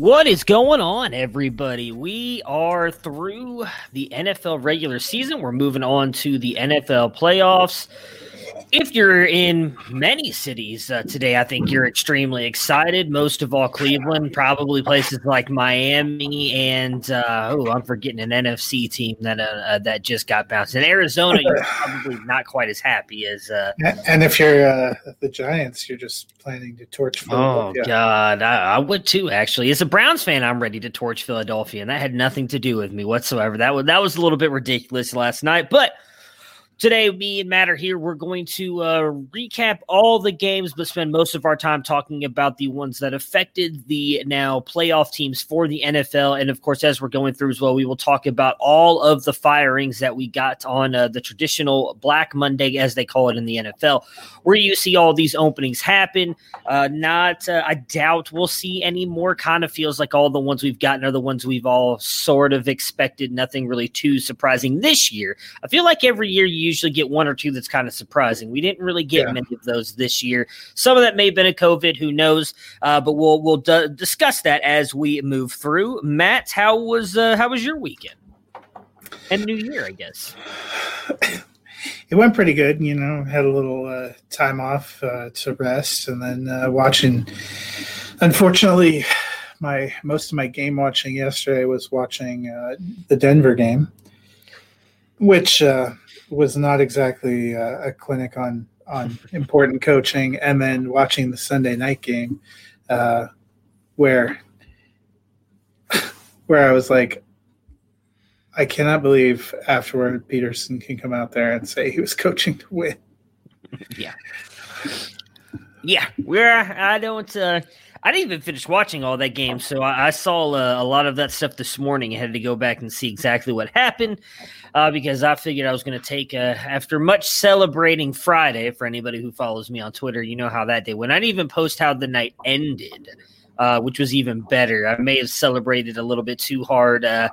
What is going on, everybody? We are through the NFL regular season. We're moving on to the NFL playoffs. If you're in many cities uh, today, I think you're extremely excited. Most of all, Cleveland, probably places like Miami, and uh, oh, I'm forgetting an NFC team that uh, uh, that just got bounced. In Arizona, you're probably not quite as happy as. Uh, and if you're uh, the Giants, you're just planning to torch. Philadelphia. Oh God, I, I, would too. Actually, as a Browns fan, I'm ready to torch Philadelphia, and that had nothing to do with me whatsoever. That was that was a little bit ridiculous last night, but. Today, me and Matt are here. We're going to uh, recap all the games, but spend most of our time talking about the ones that affected the now playoff teams for the NFL. And of course, as we're going through as well, we will talk about all of the firings that we got on uh, the traditional Black Monday, as they call it in the NFL, where you see all these openings happen. Uh, not, uh, I doubt we'll see any more. Kind of feels like all the ones we've gotten are the ones we've all sort of expected. Nothing really too surprising this year. I feel like every year you usually get one or two that's kind of surprising. We didn't really get yeah. many of those this year. Some of that may have been a COVID, who knows? Uh, but we'll we'll d- discuss that as we move through. Matt, how was uh, how was your weekend and New Year? I guess it went pretty good. You know, had a little uh, time off uh, to rest, and then uh, watching. Unfortunately, my most of my game watching yesterday was watching uh, the Denver game, which uh, was not exactly uh, a clinic on on important coaching, and then watching the Sunday night game, uh, where where I was like, I cannot believe afterward Pederson can come out there and say he was coaching to win. yeah, yeah. We're I don't. Uh, I didn't even finish watching all that game, so I, I saw uh, a lot of that stuff this morning. I had to go back and see exactly what happened uh, because I figured I was going to take, uh, after much celebrating Friday, for anybody who follows me on Twitter, you know how that day went. I didn't even post how the night ended. Uh, which was even better. I may have celebrated a little bit too hard. Uh,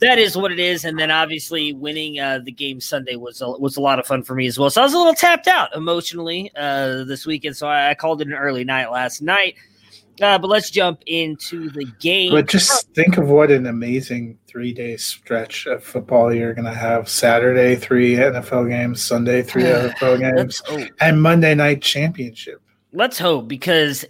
that is what it is. And then obviously winning uh, the game Sunday was a, was a lot of fun for me as well. So I was a little tapped out emotionally this weekend. So I, I called it an early night last night. Uh, but let's jump into the game. But just think of what an amazing three day stretch of football you're going to have. Saturday, three NFL games, Sunday, three NFL games, and Monday night championship. Let's hope because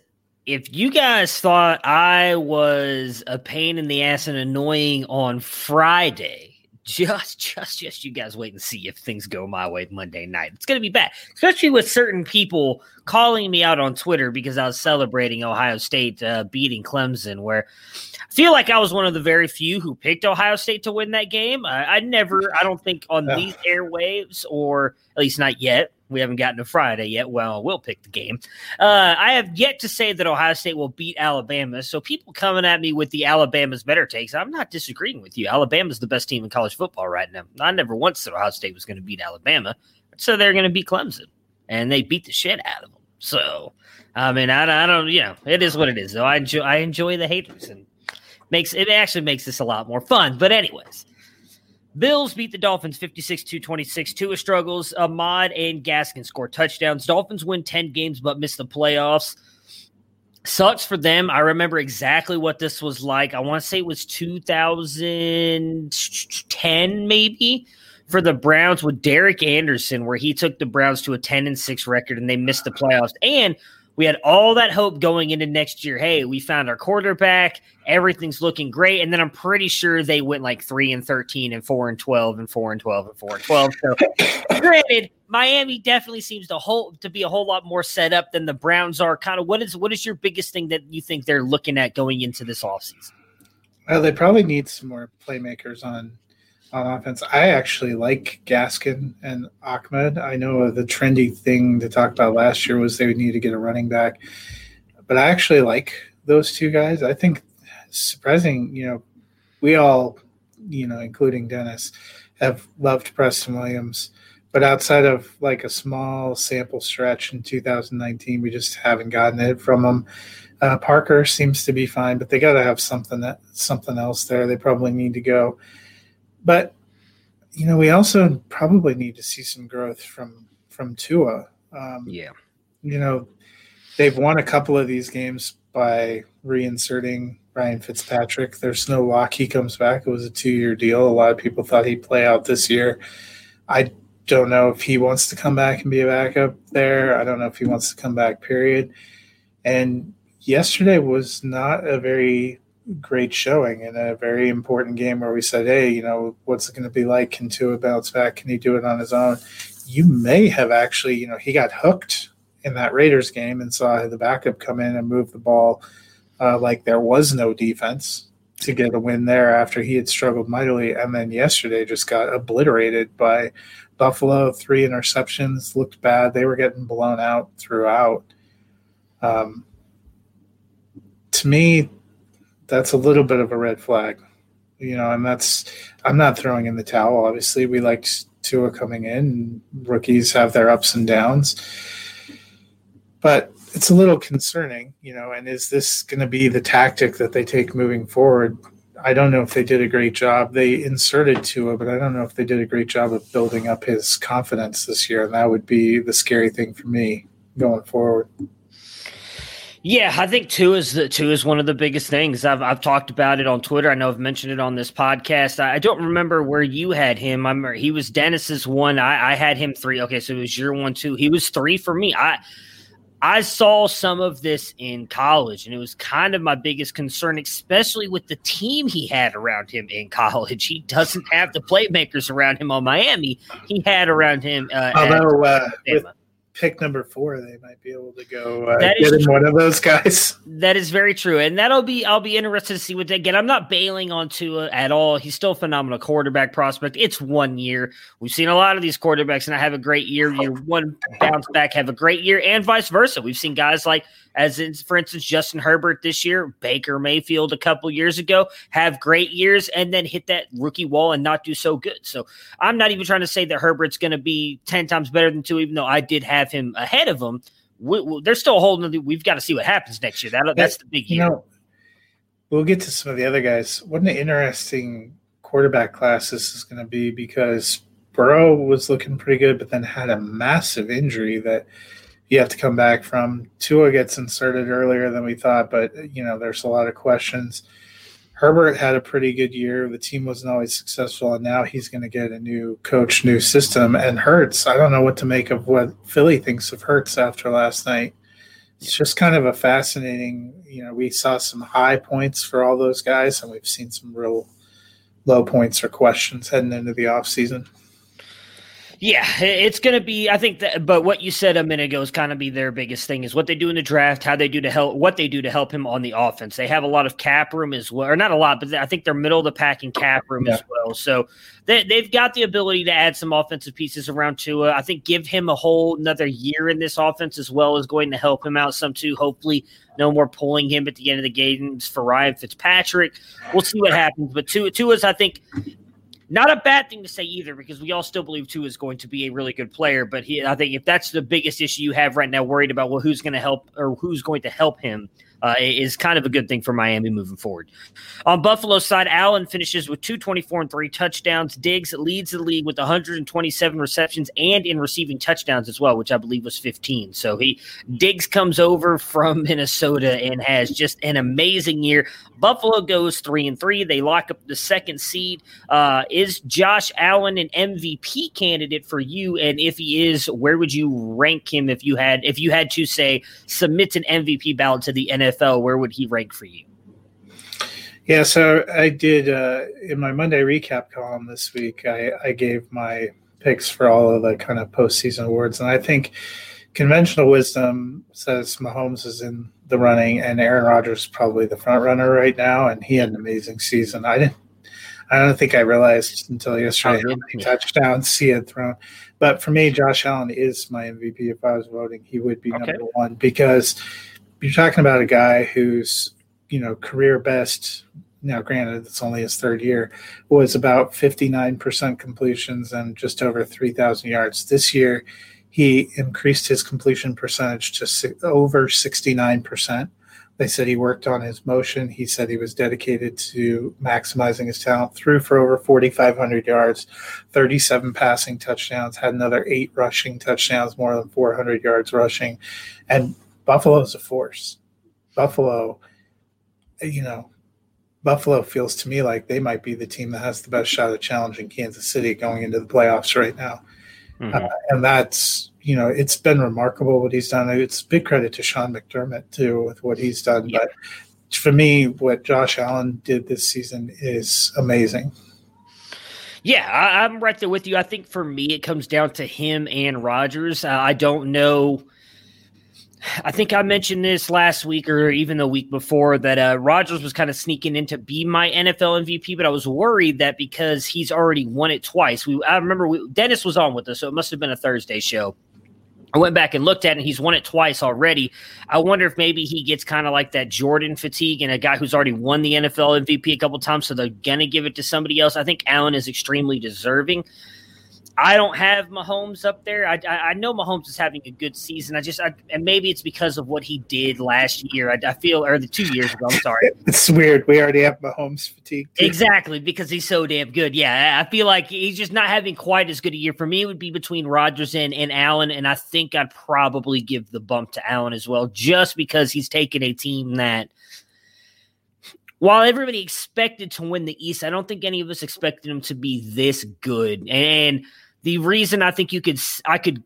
if you guys thought I was a pain in the ass and annoying on Friday, just just just you guys wait and see if things go my way Monday night. It's going to be bad, especially with certain people calling me out on Twitter because I was celebrating Ohio State uh, beating Clemson. Where I feel like I was one of the very few who picked Ohio State to win that game. I, I never, I don't think on these airwaves or at least not yet we haven't gotten to Friday yet. Well, we'll pick the game. Uh, I have yet to say that Ohio State will beat Alabama. So people coming at me with the Alabama's better takes, I'm not disagreeing with you. Alabama's the best team in college football right now. I never once said Ohio State was going to beat Alabama. So they're going to beat Clemson, and they beat the shit out of them. So I mean, I, I don't, you know, it is what it is. Though I enjoy, I enjoy the haters, and makes it actually makes this a lot more fun. But anyways. Bills beat the Dolphins 56 to 26. Tua struggles. Ahmed and Gaskin score touchdowns. Dolphins win 10 games but miss the playoffs. Sucks for them. I remember exactly what this was like. I want to say it was 2010, maybe, for the Browns with Derek Anderson, where he took the Browns to a 10 and 6 record and they missed the playoffs. And we had all that hope going into next year. Hey, we found our quarterback. Everything's looking great. And then I'm pretty sure they went like 3 and 13 and 4 and 12 and 4 and 12 and 4 and 12. So, granted, Miami definitely seems to whole to be a whole lot more set up than the Browns are. Kind of what is what is your biggest thing that you think they're looking at going into this offseason? Well, they probably need some more playmakers on on offense. I actually like Gaskin and Ahmed. I know the trendy thing to talk about last year was they would need to get a running back, but I actually like those two guys. I think surprising, you know, we all, you know, including Dennis, have loved Preston Williams. But outside of like a small sample stretch in 2019, we just haven't gotten it from them. Uh, Parker seems to be fine, but they got to have something that something else there. They probably need to go. But you know, we also probably need to see some growth from from Tua. Um, yeah, you know, they've won a couple of these games by reinserting Ryan Fitzpatrick. There's no lock he comes back. It was a two year deal. A lot of people thought he'd play out this year. I don't know if he wants to come back and be a backup there. I don't know if he wants to come back. Period. And yesterday was not a very great showing in a very important game where we said, hey, you know, what's it going to be like? Can Tua bounce back? Can he do it on his own? You may have actually, you know, he got hooked in that Raiders game and saw the backup come in and move the ball uh, like there was no defense to get a win there after he had struggled mightily. And then yesterday just got obliterated by Buffalo. Three interceptions looked bad. They were getting blown out throughout. Um, to me, that's a little bit of a red flag, you know, and that's I'm not throwing in the towel. Obviously, we liked Tua coming in. Rookies have their ups and downs, but it's a little concerning, you know. And is this going to be the tactic that they take moving forward? I don't know if they did a great job. They inserted Tua, but I don't know if they did a great job of building up his confidence this year, and that would be the scary thing for me going forward. Yeah, I think Tua is the Tua is one of the biggest things. I've I've talked about it on Twitter. I know I've mentioned it on this podcast. I, I don't remember where you had him. I'm he was Dennis's one. I, I had him three. Okay, so it was your one two. He was three for me. I I saw some of this in college, and it was kind of my biggest concern, especially with the team he had around him in college. He doesn't have the playmakers around him on Miami. He had around him. Uh, Although uh, with, pick number four, they might be able to go uh, get in one of those guys. That is very true, and that'll be I'll be interested to see what they get. I'm not bailing on Tua at all. He's still a phenomenal quarterback prospect. It's one year. We've seen a lot of these quarterbacks, and I have a great year. Year one bounce back, have a great year, and vice versa. We've seen guys like as in, for instance, Justin Herbert this year, Baker Mayfield a couple years ago, have great years and then hit that rookie wall and not do so good. So I'm not even trying to say that Herbert's going to be 10 times better than Tua, even though I did have him ahead of him. We, we, they're still holding. The, we've got to see what happens next year. That, that's the big year. You know, we'll get to some of the other guys. What an interesting quarterback class this is going to be because Burrow was looking pretty good, but then had a massive injury that – you have to come back from. Tua gets inserted earlier than we thought, but you know there's a lot of questions. Herbert had a pretty good year. The team wasn't always successful, and now he's going to get a new coach, new system. And Hurts, I don't know what to make of what Philly thinks of Hurts after last night. It's just kind of a fascinating. You know, we saw some high points for all those guys, and we've seen some real low points or questions heading into the offseason. Yeah, it's going to be. I think that, but what you said a minute ago is kind of be their biggest thing is what they do in the draft, how they do to help, what they do to help him on the offense. They have a lot of cap room as well, or not a lot, but I think they're middle of the pack in cap room yeah. as well. So they, they've got the ability to add some offensive pieces around Tua. I think give him a whole another year in this offense as well is going to help him out some too. Hopefully, no more pulling him at the end of the games for Ryan Fitzpatrick. We'll see what happens, but Tua, Tua's I think not a bad thing to say either, because we all still believe Tua is going to be a really good player. But he, I think if that's the biggest issue you have right now, worried about well, who's going to help or who's going to help him, uh, is kind of a good thing for Miami moving forward. On Buffalo side, Allen finishes with 224 and three touchdowns. Diggs leads the league with 127 receptions and in receiving touchdowns as well, which I believe was 15. So he Diggs comes over from Minnesota and has just an amazing year. Buffalo goes three and three. They lock up the second seed. Uh, is Josh Allen an MVP candidate for you? And if he is, where would you rank him if you had if you had to say submit an MVP ballot to the NFL? NFL, where would he rank for you? Yeah, so I did uh, in my Monday recap column this week. I, I gave my picks for all of the kind of postseason awards, and I think conventional wisdom says Mahomes is in the running, and Aaron Rodgers is probably the front runner right now, and he had an amazing season. I didn't. I don't think I realized until yesterday how many touchdowns he had thrown. But for me, Josh Allen is my MVP. If I was voting, he would be okay. number one because you're talking about a guy who's you know career best. Now, granted, it's only his third year. Was about 59% completions and just over 3,000 yards. This year, he increased his completion percentage to over 69%. They said he worked on his motion. He said he was dedicated to maximizing his talent, threw for over 4,500 yards, 37 passing touchdowns, had another eight rushing touchdowns, more than 400 yards rushing. And Buffalo's a force. Buffalo, you know, Buffalo feels to me like they might be the team that has the best shot at challenging Kansas City going into the playoffs right now. Mm-hmm. Uh, and that's, you know, it's been remarkable what he's done. It's big credit to Sean McDermott, too, with what he's done. Yeah. But for me, what Josh Allen did this season is amazing. Yeah, I, am right there with you. I think for me, it comes down to him and Rodgers. Uh, I don't know I think I mentioned this last week or even the week before that uh, Rodgers was kind of sneaking in to be my NFL MVP, but I was worried that because he's already won it twice. We I remember we, Dennis was on with us, so it must have been a Thursday show. I went back and looked at it, and he's won it twice already. I wonder if maybe he gets kind of like that Jordan fatigue and a guy who's already won the NFL MVP a couple times, so they're gonna give it to somebody else. I think Allen is extremely deserving. I don't have Mahomes up there. I, I, I, know Mahomes is having a good season. I just, I, and maybe it's because of what he did last year. I, I, feel, or the two years ago. I'm sorry. It's weird. We already have Mahomes fatigue. Too. Exactly because he's so damn good. Yeah, I feel like he's just not having quite as good a year. For me, it would be between Rodgers and, and Allen, and I think I'd probably give the bump to Allen as well, just because he's taken a team that while everybody expected to win the East, I don't think any of us expected him to be this good. And the reason I think you could, I could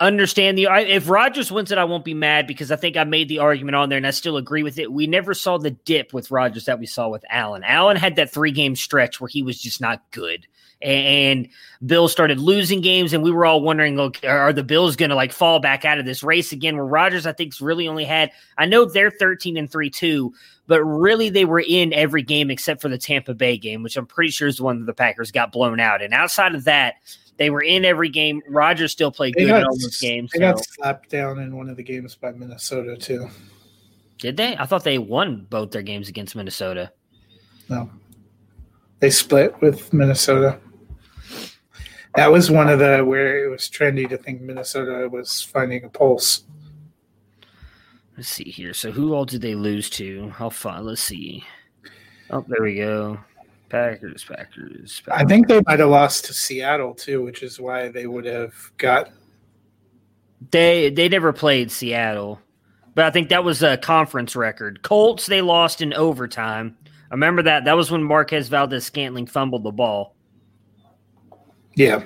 understand the if Rodgers wins it, I won't be mad because I think I made the argument on there and I still agree with it. We never saw the dip with Rodgers that we saw with Allen. Allen had that three game stretch where he was just not good. And Bill started losing games, and we were all wondering, are the Bills going to like fall back out of this race again? Where Rodgers, I think, really only had, I know they're 13 and 3 too, but really they were in every game except for the Tampa Bay game, which I'm pretty sure is the one that the Packers got blown out. And outside of that, they were in every game. Rodgers still played good got, in all those games. They so. got slapped down in one of the games by Minnesota too. Did they? I thought they won both their games against Minnesota. No, they split with Minnesota. That was one of the where it was trendy to think Minnesota was finding a pulse. Let's see here. So who all did they lose to? How far? Let's see. Oh, there we go. Packers, Packers, Packers. I think they might have lost to Seattle too, which is why they would have got. They they never played Seattle, but I think that was a conference record. Colts they lost in overtime. I remember that. That was when Marquez Valdes-Scantling fumbled the ball. Yeah.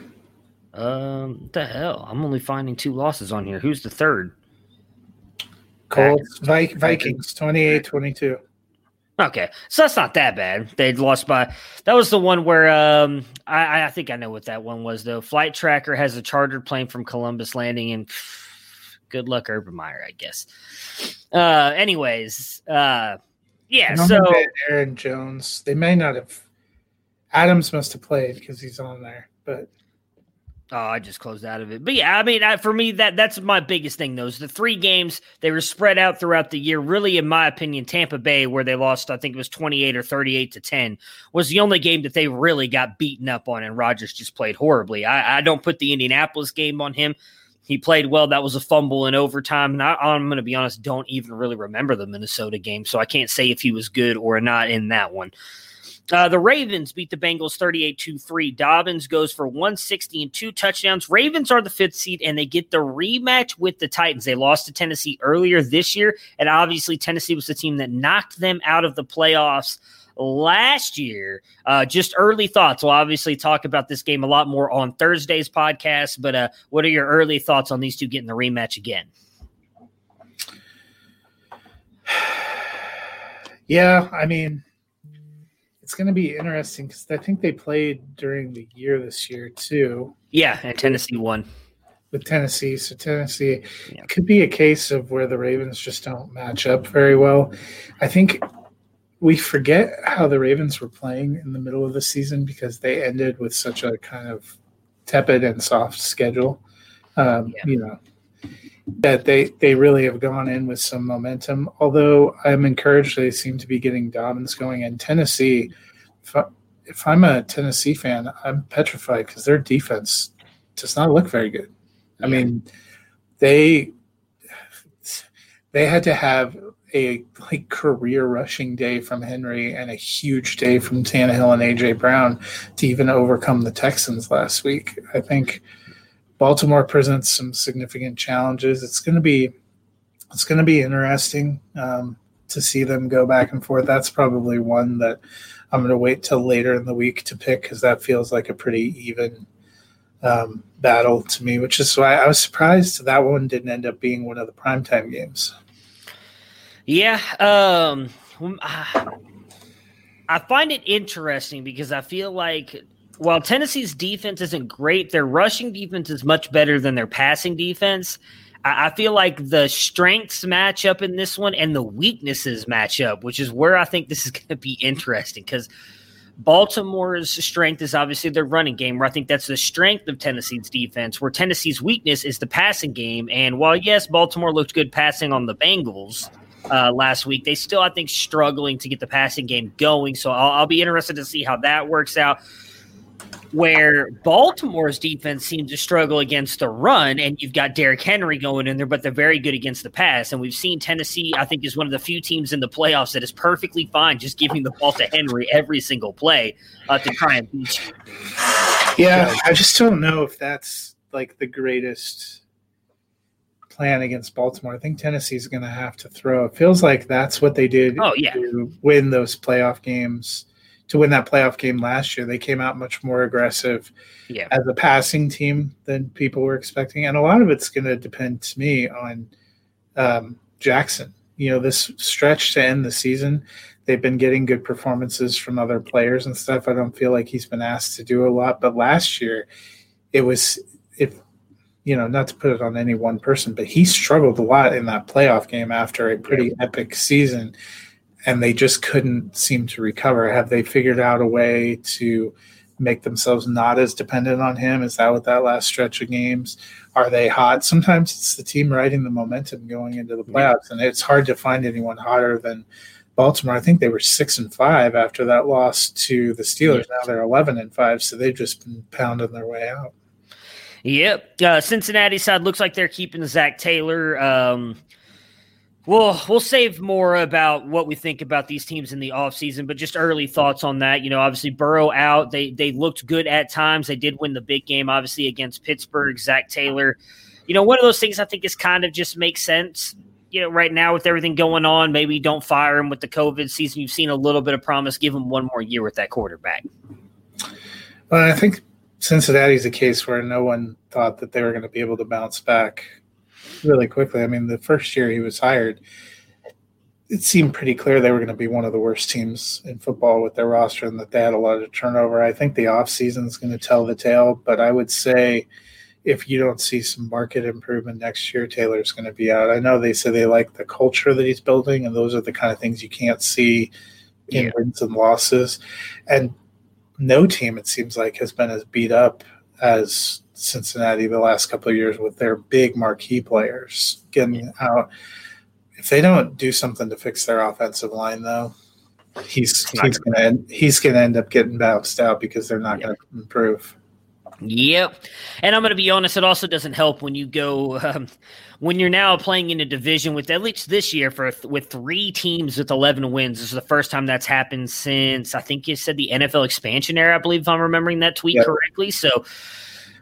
Um, the hell? I'm only finding two losses on here. Who's the third? Colts, Vikings, 28 22. Okay, so that's not that bad. They lost by that was the one where um I, I think I know what that one was though. Flight Tracker has a chartered plane from Columbus landing and good luck Urban Meyer, I guess. Uh anyways, uh yeah, so Aaron Jones. They may not have Adams must have played because he's on there, but Oh, I just closed out of it. But yeah, I mean, I, for me, that that's my biggest thing. Those the three games they were spread out throughout the year. Really, in my opinion, Tampa Bay, where they lost, I think it was twenty eight or thirty eight to ten, was the only game that they really got beaten up on, and Rodgers just played horribly. I, I don't put the Indianapolis game on him. he played well. That was a fumble in overtime. And I, I'm going to be honest, don't even really remember the Minnesota game, so I can't say if he was good or not in that one. Uh, the Ravens beat the Bengals 38 2 3. Dobbins goes for 160 and two touchdowns. Ravens are the fifth seed, and they get the rematch with the Titans. They lost to Tennessee earlier this year, and obviously, Tennessee was the team that knocked them out of the playoffs last year. Uh, just early thoughts. We'll obviously talk about this game a lot more on Thursday's podcast, but uh, what are your early thoughts on these two getting the rematch again? Yeah, I mean, it's going to be interesting because I think they played during the year this year too. Yeah, and Tennessee won with Tennessee. So Tennessee yeah. it could be a case of where the Ravens just don't match up very well. I think we forget how the Ravens were playing in the middle of the season because they ended with such a kind of tepid and soft schedule. Um, yeah. You know, that they they really have gone in with some momentum. Although I'm encouraged they seem to be getting Dobbins going. And Tennessee, if, I, if I'm a Tennessee fan, I'm petrified because their defense does not look very good. I mean, they they had to have a like career rushing day from Henry and a huge day from Tannehill and AJ Brown to even overcome the Texans last week. I think Baltimore presents some significant challenges. It's going to be it's going to be interesting um, to see them go back and forth. That's probably one that I'm going to wait till later in the week to pick because that feels like a pretty even um, battle to me. Which is why I was surprised that one didn't end up being one of the primetime games. Yeah, um, I find it interesting because I feel like while Tennessee's defense isn't great, their rushing defense is much better than their passing defense. I, feel like the strengths match up in this one and the weaknesses match up, which is where I think this is going to be interesting because Baltimore's strength is obviously their running game, where I think that's the strength of Tennessee's defense, where Tennessee's weakness is the passing game. And while, yes, Baltimore looked good passing on the Bengals uh, last week, they still, I think, struggling to get the passing game going. So I'll, I'll be interested to see how that works out where Baltimore's defense seems to struggle against the run, and you've got Derrick Henry going in there, but they're very good against the pass. And we've seen Tennessee, I think, is one of the few teams in the playoffs that is perfectly fine just giving the ball to Henry every single play uh, to try and beat you. Yeah, I just don't know if that's like the greatest plan against Baltimore. I think Tennessee's going to have to throw. It feels like that's what they did oh, yeah. to win those playoff games to win that playoff game last year. They came out much more aggressive yeah. as a passing team than people were expecting, and a lot of it's going to depend to me on um, Jackson. You know, this stretch to end the season, they've been getting good performances from other players and stuff. I don't feel like he's been asked to do a lot, but last year, it was if you know, not to put it on any one person, but he struggled a lot in that playoff game after a pretty yeah. epic season and they just couldn't seem to recover. Have they figured out a way to make themselves not as dependent on him? Is that what that last stretch of games? Are they hot? Sometimes it's the team riding the momentum going into the playoffs, and it's hard to find anyone hotter than Baltimore. I think they were six and five after that loss to the Steelers. Now they're eleven and five, so they've just been pounding their way out. Yep. Uh, Cincinnati side looks like they're keeping Zach Taylor. Um, We'll we'll save more about what we think about these teams in the offseason, but just early thoughts on that. You know, obviously Burrow out. They they looked good at times. They did win the big game, obviously, against Pittsburgh, Zach Taylor. You know, one of those things I think is kind of just makes sense. You know, right now with everything going on, maybe don't fire him with the COVID season. You've seen a little bit of promise. Give him one more year with that quarterback. Well, I think Cincinnati's a case where no one thought that they were going to be able to bounce back really quickly. I mean, the first year he was hired, it seemed pretty clear they were going to be one of the worst teams in football with their roster and that they had a lot of turnover. I think the offseason is going to tell the tale, but I would say if you don't see some market improvement next year, Taylor's going to be out. I know they say they like the culture that he's building, and those are the kind of things you can't see in yeah. wins and losses. And no team, it seems like, has been as beat up as Cincinnati the last couple of years with their big marquee players getting out. If they don't do something to fix their offensive line, though, he's he's going to he's going to end up getting bounced out because they're not yeah. going to improve. Yep. And I'm going to be honest, it also doesn't help when you go, um, when you're now playing in a division with at least this year for with three teams with 11 wins. This is the first time that's happened since I think you said the NFL expansion era, I believe, if I'm remembering that tweet yep. correctly. So,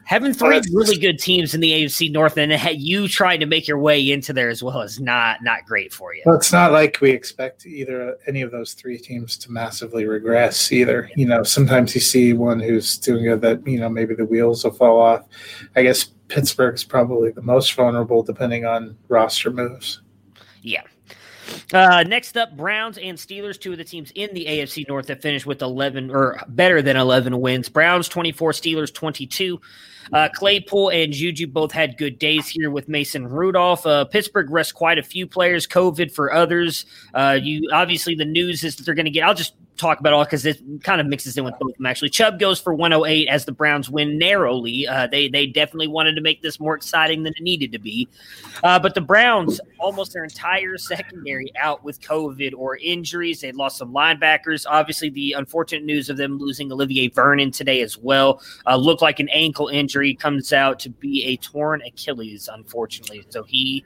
having three really good teams in the AFC North and you trying to make your way into there as well is not not great for you. Well, it's not like we expect either any of those three teams to massively regress either. You know, sometimes you see one who's doing good that you know maybe the wheels will fall off. I guess Pittsburgh's probably the most vulnerable depending on roster moves. Yeah. Uh, next up, Browns and Steelers, two of the teams in the AFC North that finished with 11 or better than 11 wins. Browns 24, Steelers 22. Uh, Claypool and Juju both had good days here with Mason Rudolph. Uh, Pittsburgh rests quite a few players, COVID for others. Uh, you obviously the news is that they're going to get. I'll just talk about all because it kind of mixes in with both of them. Actually, Chubb goes for 108 as the Browns win narrowly. Uh, they they definitely wanted to make this more exciting than it needed to be, uh, but the Browns almost their entire secondary out with COVID or injuries. They lost some linebackers. Obviously, the unfortunate news of them losing Olivier Vernon today as well uh, looked like an ankle injury. Comes out to be a torn Achilles, unfortunately. So he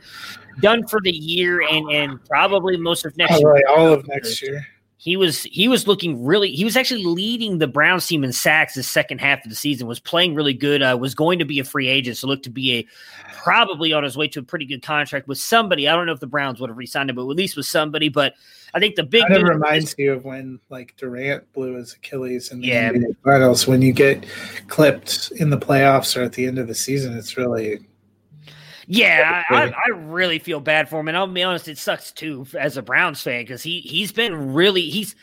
done for the year and and probably most of next all year. Right, all of next year he was he was looking really he was actually leading the Browns team in sacks the second half of the season was playing really good uh, was going to be a free agent so looked to be a probably on his way to a pretty good contract with somebody I don't know if the Browns would have re-signed him but at least with somebody but I think the big it reminds you of when like Durant blew his Achilles in the yeah. finals when you get clipped in the playoffs or at the end of the season it's really yeah, I, I, really feel bad for him, and I'll be honest, it sucks too as a Browns fan because he he's been really he's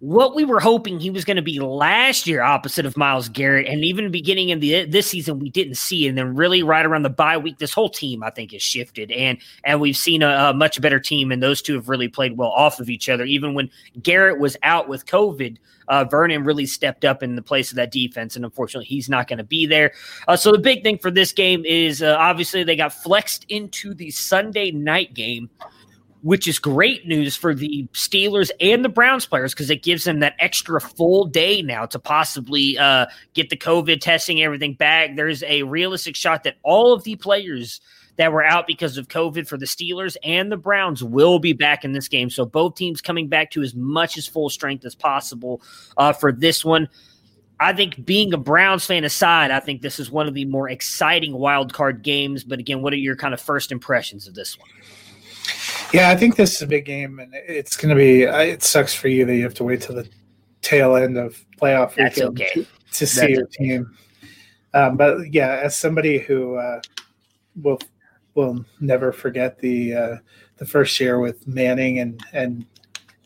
what we were hoping he was going to be last year, opposite of Myles Garrett, and even beginning in the this season we didn't see, and then really right around the bye week, this whole team I think has shifted, and and we've seen a, a much better team, and those two have really played well off of each other. Even when Garrett was out with COVID, uh, Vernon really stepped up in the place of that defense, and unfortunately, he's not going to be there. Uh, so the big thing for this game is uh, obviously they got flexed into the Sunday night game which is great news for the Steelers and the Browns players because it gives them that extra full day now to possibly uh, get the COVID testing, everything back. There's a realistic shot that all of the players that were out because of COVID for the Steelers and the Browns will be back in this game. So both teams coming back to as much as full strength as possible uh, for this one. I think being a Browns fan aside, I think this is one of the more exciting wild card games. But again, what are your kind of first impressions of this one? Yeah, I think this is a big game, and it's going to be. It sucks for you that you have to wait till the tail end of playoff That's weekend okay. to, to see your okay. team. Um, but yeah, as somebody who uh, will will never forget the uh, the first year with Manning and and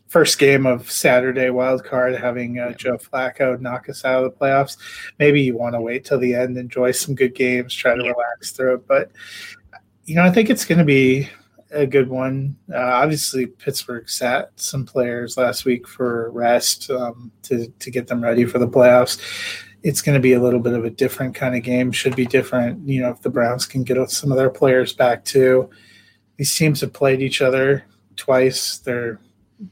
first game of Saturday wild card having uh, Joe Flacco knock us out of the playoffs. Maybe you want to wait till the end, enjoy some good games, try to relax through it. But you know, I think it's going to be a good one. Uh, obviously, Pittsburgh sat some players last week for rest um, to to get them ready for the playoffs. It's going to be a little bit of a different kind of game. Should be different, you know, if the Browns can get some of their players back too. These teams have played each other twice. They're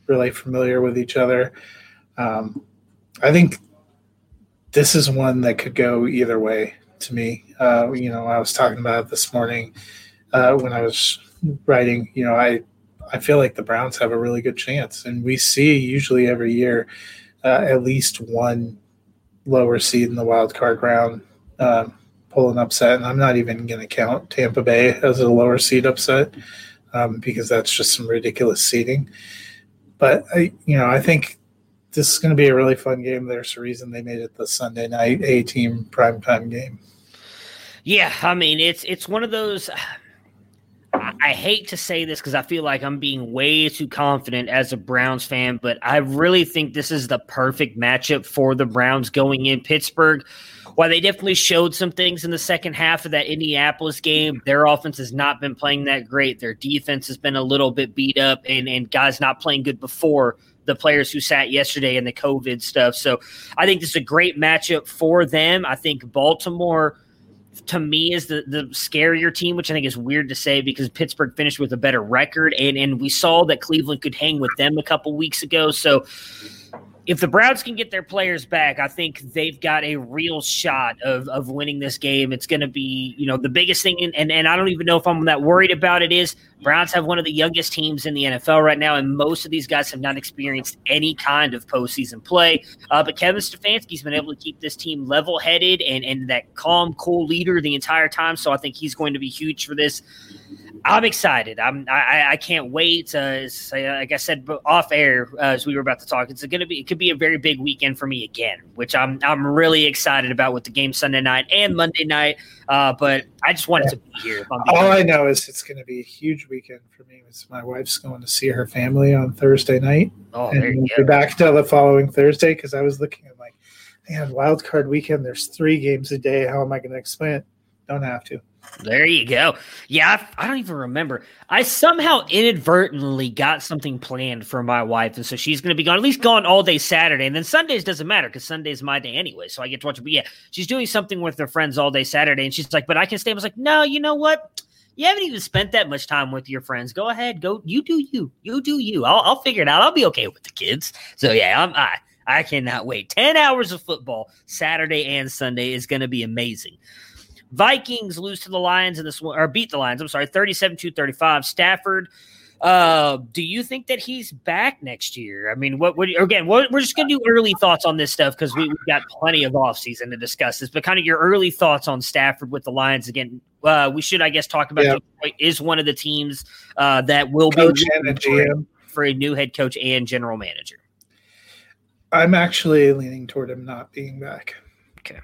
really familiar with each other. Um, I think this is one that could go either way to me. Uh, you know, I was talking about this morning uh, when I was writing, you know, I I feel like the Browns have a really good chance, and we see usually every year uh, at least one lower seed in the wild card round uh, pull an upset. And I'm not even going to count Tampa Bay as a lower seed upset um, because that's just some ridiculous seeding. But I, you know, I think this is going to be a really fun game. There's a reason they made it the Sunday night A team primetime game. Yeah, I mean it's it's one of those. I hate to say this because I feel like I'm being way too confident as a Browns fan, but I really think this is the perfect matchup for the Browns going in Pittsburgh. While they definitely showed some things in the second half of that Indianapolis game, their offense has not been playing that great. Their defense has been a little bit beat up, and, and guys not playing good before the players who sat yesterday and the COVID stuff. So I think this is a great matchup for them. I think Baltimore – to me is the the scarier team, which I think is weird to say because Pittsburgh finished with a better record, and and we saw that Cleveland could hang with them a couple weeks ago. So if the Browns can get their players back, I think they've got a real shot of, of winning this game. It's going to be, you know, the biggest thing. And, and I don't even know if I'm that worried about it is Browns have one of the youngest teams in the NFL right now. And most of these guys have not experienced any kind of postseason play. Uh, but Kevin Stefanski's been able to keep this team level headed and, and that calm, cool leader the entire time. So I think he's going to be huge for this. I'm excited. I'm. I, I can't wait. Uh, like I said off air uh, as we were about to talk, it's going to be. It could be a very big weekend for me again, which I'm. I'm really excited about with the game Sunday night and Monday night. Uh, but I just wanted to be here. All I know is it's going to be a huge weekend for me. It's my wife's going to see her family on Thursday night, oh, and we'll be back till the following Thursday because I was looking at like, man, wild card weekend. There's three games a day. How am I going to explain it? Don't have to. There you go. Yeah, I, I, don't even remember. I somehow inadvertently got something planned for my wife, and so she's going to be gone at least gone all day Saturday, and then Sundays doesn't matter because Sunday's my day anyway, so I get to watch it. But yeah, she's doing something with her friends all day Saturday, and she's like, "But I can stay." I was like, "No, you know what? You haven't even spent that much time with your friends. Go ahead, go. You do you. You do you. I'll, I'll figure it out. I'll be okay with the kids." So yeah, I'm I. I cannot wait. 10 hours of football Saturday and Sunday is going to be amazing. Vikings lose to the Lions in this one, or beat the Lions. I'm sorry, 37 to 35. Stafford. Uh, do you think that he's back next year? I mean, what would again? What, we're just gonna do early thoughts on this stuff because we, have got plenty of offseason to discuss this. But kind of your early thoughts on Stafford with the Lions again. Uh, we should, I guess, talk about yeah. Detroit is one of the teams uh, that will coach be for a new head coach and general manager. I'm actually leaning toward him not being back. Okay.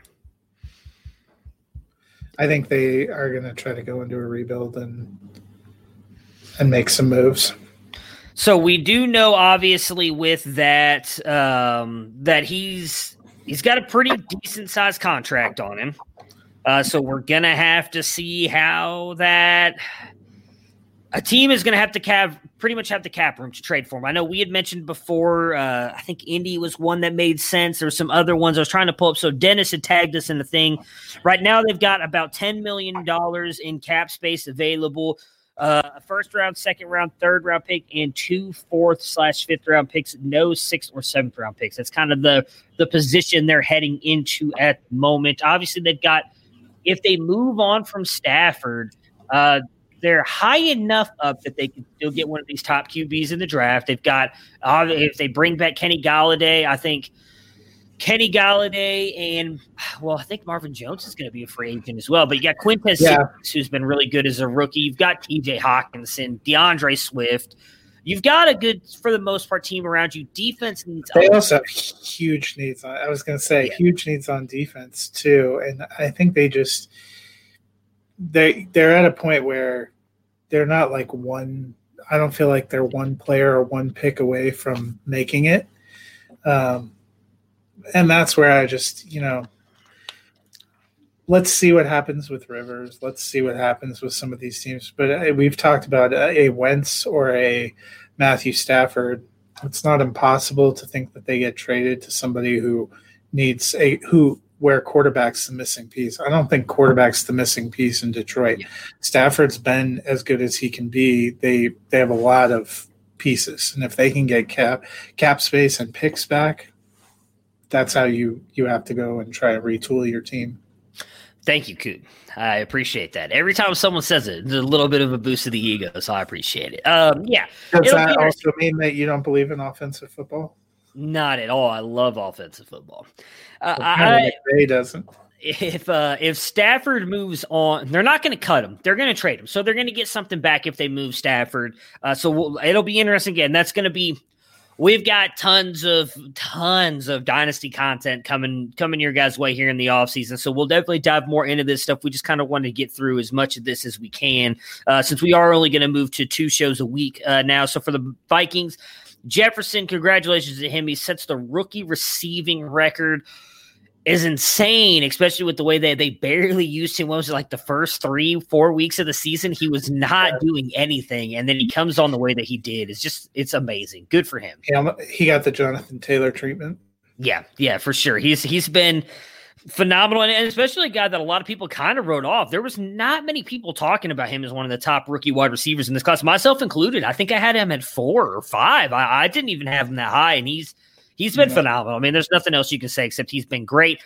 I think they are going to try to go into a rebuild and and make some moves. So we do know, obviously, with that um, that he's he's got a pretty decent sized contract on him. Uh, so we're gonna have to see how that a team is going to have to have pretty much have the cap room to trade for him. I know we had mentioned before. Uh, I think Indy was one that made sense. There were some other ones I was trying to pull up. So Dennis had tagged us in the thing. Right now, they've got about ten million dollars in cap space available. Uh, a first round, second round, third round pick, and two fourth slash fifth round picks. No sixth or seventh round picks. That's kind of the the position they're heading into at the moment. Obviously, they've got if they move on from Stafford. Uh, they're high enough up that they can still get one of these top QBs in the draft. They've got uh, if they bring back Kenny Golladay, I think Kenny Golladay and well, I think Marvin Jones is going to be a free agent as well. But you got Quintez, yeah. who's been really good as a rookie. You've got T.J. Hockenson, D'Andre Swift. You've got a good, for the most part, team around you. Defense needs. They also have huge needs. On, I was going to say yeah. huge needs on defense too, and I think they just they they're at a point where they're not like one. I don't feel like they're one player or one pick away from making it. Um, and that's where I just, you know, let's see what happens with Rivers. Let's see what happens with some of these teams. But uh, we've talked about a Wentz or a Matthew Stafford. It's not impossible to think that they get traded to somebody who needs a who where quarterback's the missing piece. I don't think quarterback's the missing piece in Detroit. Yeah. Stafford's been as good as he can be. They they have a lot of pieces, and if they can get cap cap space and picks back, that's how you you have to go and try to retool your team. Thank you, Coot. I appreciate that. Every time someone says it, there's a little bit of a boost of the ego, so I appreciate it. Um, yeah. Does that also mean that you don't believe in offensive football? Not at all. I love offensive football. Uh, I, McVay doesn't. If uh, if Stafford moves on, they're not going to cut him. They're going to trade him. So they're going to get something back if they move Stafford. Uh, so we'll, it'll be interesting. Again, that's going to be. We've got tons of tons of dynasty content coming coming your guys' way here in the offseason. So we'll definitely dive more into this stuff. We just kind of want to get through as much of this as we can, uh, since we are only going to move to two shows a week uh, now. So for the Vikings, Jefferson, congratulations to him. He sets the rookie receiving record. Is insane, especially with the way that they barely used him. What was it like the first three, four weeks of the season? He was not doing anything, and then he comes on the way that he did. It's just, it's amazing. Good for him. Yeah, he got the Jonathan Taylor treatment. Yeah, yeah, for sure. He's he's been phenomenal, and especially a guy that a lot of people kind of wrote off. There was not many people talking about him as one of the top rookie wide receivers in this class, myself included. I think I had him at four or five. I, I didn't even have him that high, and he's He's been yeah. phenomenal. I mean, there's nothing else you can say except he's been great.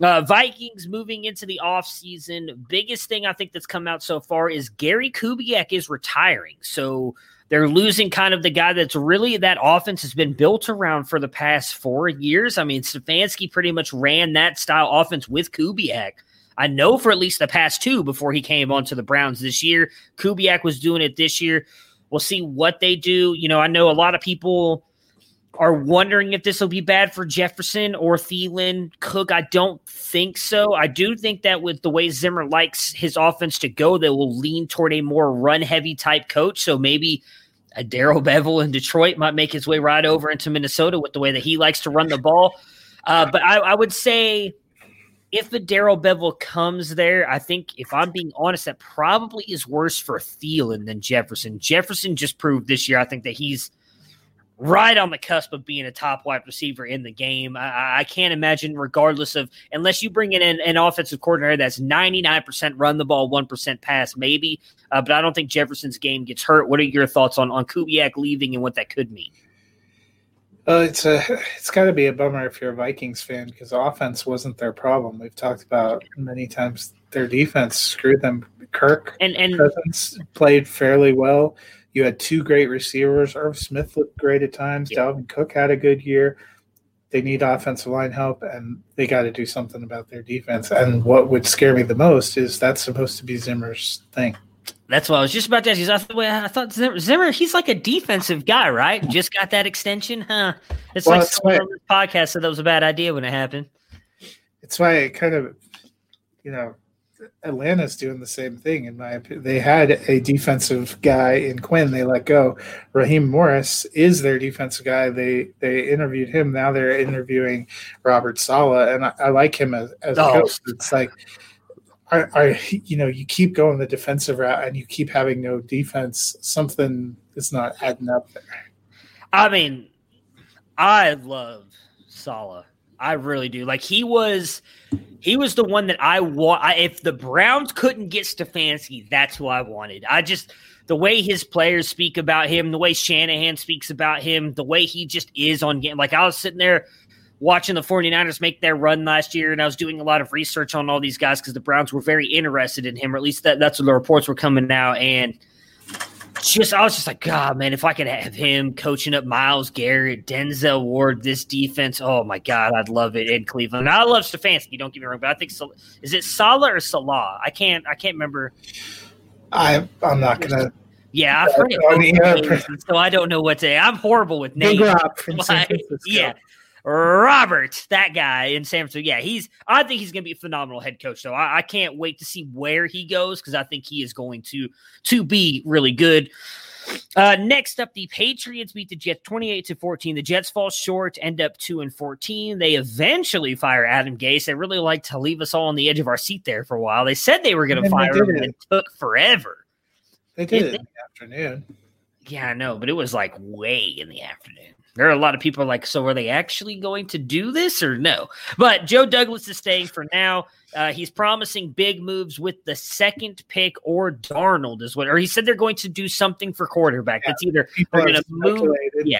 Uh, Vikings moving into the offseason. Biggest thing I think that's come out so far is Gary Kubiak is retiring. So they're losing kind of the guy that's really that offense has been built around for the past four years. I mean, Stefanski pretty much ran that style offense with Kubiak. I know for at least the past two before he came onto the Browns this year. Kubiak was doing it this year. We'll see what they do. You know, I know a lot of people are wondering if this will be bad for Jefferson or Thielen. Cook, I don't think so. I do think that with the way Zimmer likes his offense to go, they will lean toward a more run heavy type coach. So maybe a Darrell Bevell in Detroit might make his way right over into Minnesota with the way that he likes to run the ball. Uh, but I, I, would say if the Darrell Bevell comes there, I think if I'm being honest, that probably is worse for Thielen than Jefferson. Jefferson just proved this year, I think that he's right on the cusp of being a top wide receiver in the game. I, I can't imagine, regardless of unless you bring in an, an, offensive coordinator that's 99% run the ball, 1% pass, maybe. Uh, but I don't think Jefferson's game gets hurt. What are your thoughts on, on Kubiak leaving and what that could mean? Uh, it's a it's got to be a bummer if you're a Vikings fan because offense wasn't their problem. We've talked about many times their defense screwed them. Kirk and and Cousins played fairly well. You had two great receivers. Irv Smith looked great at times. Yeah. Dalvin Cook had a good year. They need offensive line help, and they got to do something about their defense. And what would scare me the most is that's supposed to be Zimmer's thing. That's what I was just about to ask you. I thought, I thought Zimmer, he's like a defensive guy, right? Just got that extension, huh? It's well, like someone on this podcast said that was a bad idea when it happened. It's why it kind of, you know, Atlanta's doing the same thing. In my opinion, they had a defensive guy in Quinn. They let go. Raheem Morris is their defensive guy. They they interviewed him. Now they're interviewing Robert Saleh, and I, I like him as, as oh. a coach. It's like. I, I, you know, you keep going the defensive route and you keep having no defense. Something is not adding up there. I mean, I love Saleh. I really do. Like he was, he was the one that I want. If the Browns couldn't get Stefanski, that's who I wanted. I just the way his players speak about him, the way Shanahan speaks about him, the way he just is on game. Like I was sitting there watching the 49ers make their run last year, and I was doing a lot of research on all these guys because the Browns were very interested in him, or at least that, that's what the reports were coming out. And just I was just like, God, man, if I could have him coaching up Myles Garrett, Denzel Ward, this defense, oh my God, I'd love it in Cleveland. I love Stefanski, don't get me wrong, but I think is it Salah or Salah? I can't I can't remember. I I'm not gonna. Yeah, I forget. I mean, yeah. so I don't know what to. I'm horrible with names. Like, yeah, Robert, that guy in San Francisco. Yeah, he's. I think he's going to be a phenomenal head coach. So I, I can't wait to see where he goes because I think he is going to to be really good. Uh, next up, the Patriots beat the Jets 28 to 14. The Jets fall short, end up 2 and 14. They eventually fire Adam Gase. They really like to leave us all on the edge of our seat there for a while. They said they were going to fire him, and it took forever. They did it, it in the afternoon. Yeah, I know, but it was like way in the afternoon. There are a lot of people like, so are they actually going to do this or no? But Joe Douglas is staying for now. Uh, he's promising big moves with the second pick or Darnold is what, or he said they're going to do something for quarterback. Yeah, That's either they're going to move, yeah,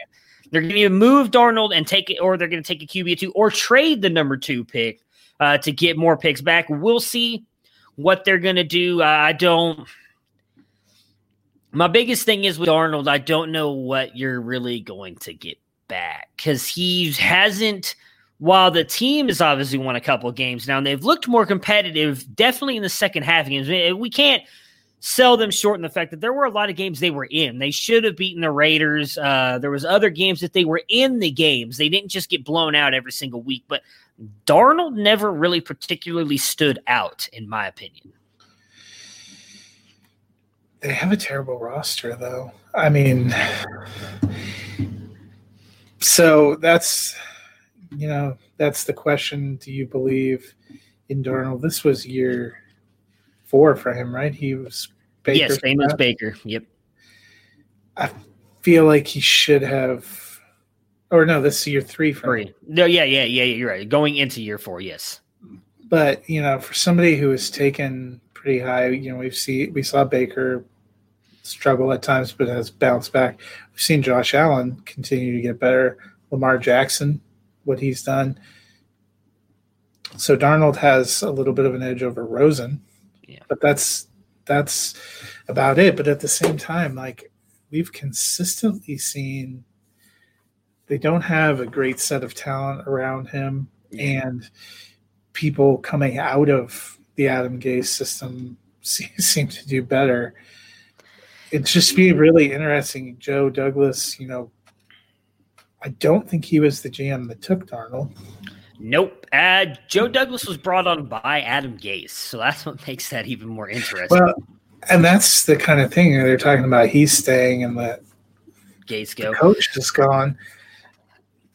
they're going to move Darnold and take it, or they're going to take a QB two, or trade the number two pick uh, to get more picks back. We'll see what they're going to do. Uh, I don't. My biggest thing is with Arnold, I don't know what you're really going to get back because he hasn't. While the team has obviously won a couple games now, and they've looked more competitive, definitely in the second half games. We can't sell them short in the fact that there were a lot of games they were in. They should have beaten the Raiders. Uh, there was other games that they were in the games. They didn't just get blown out every single week. But Darnold never really particularly stood out, in my opinion. They have a terrible roster, though. I mean, so that's you know that's the question. Do you believe in Darnold? This was year four for him, right? He was Baker. Yes, same as Baker. Yep. I feel like he should have. Or no, this is year three for three. Him. No, yeah, yeah, yeah. You're right. Going into year four, yes. But you know, for somebody who has taken pretty high, you know, we've seen we saw Baker struggle at times, but has bounced back. We've seen Josh Allen continue to get better. Lamar Jackson, what he's done. So Darnold has a little bit of an edge over Rosen, Yeah. but that's that's about it. But at the same time, like we've consistently seen, they don't have a great set of talent around him, and people coming out of the Adam Gase system se- seem to do better. It's just be really interesting. Joe Douglas, you know, I don't think he was the GM that took Darnold. Nope. Uh, Joe Douglas was brought on by Adam Gase, so that's what makes that even more interesting. Well, and that's the kind of thing they're talking about. He's staying, and the, Gase the coach is gone.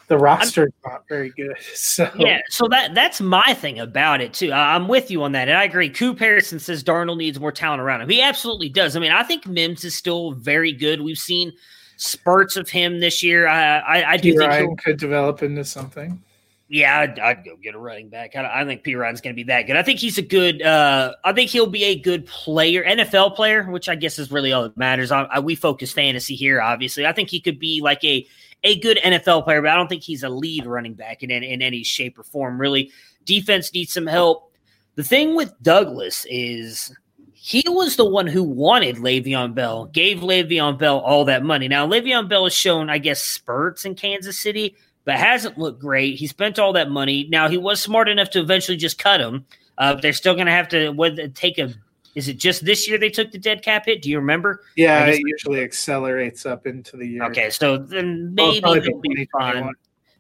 The roster's not very good. So Yeah, so that that's my thing about it too. I- I'm with you on that, and I agree. Coop Harrison says Darnold needs more talent around him. He absolutely does. I mean, I think Mims is still very good. We've seen spurts of him this year. I I, I do P. think Ryan he'll, could develop into something. yeah, I'd, I'd go get a running back. I, I think Perine's going to be that good. I think he's a good. Uh, I think he'll be a good player, NFL player, which I guess is really all that matters. I, I, we focus fantasy here, obviously. I think he could be like a a good NFL player, but I don't think he's a lead running back in, in, in any shape or form. Really, defense needs some help. The thing with Douglas is he was the one who wanted Le'Veon Bell, gave Le'Veon Bell all that money. Now, Le'Veon Bell has shown, I guess, spurts in Kansas City, but hasn't looked great. He spent all that money. Now, he was smart enough to eventually just cut him. Uh, but they're still going to have to take a. Is it just this year they took the dead cap hit? Do you remember? Yeah, it usually accelerates up into the year. Okay, so then maybe probably he'll be 2021. fine.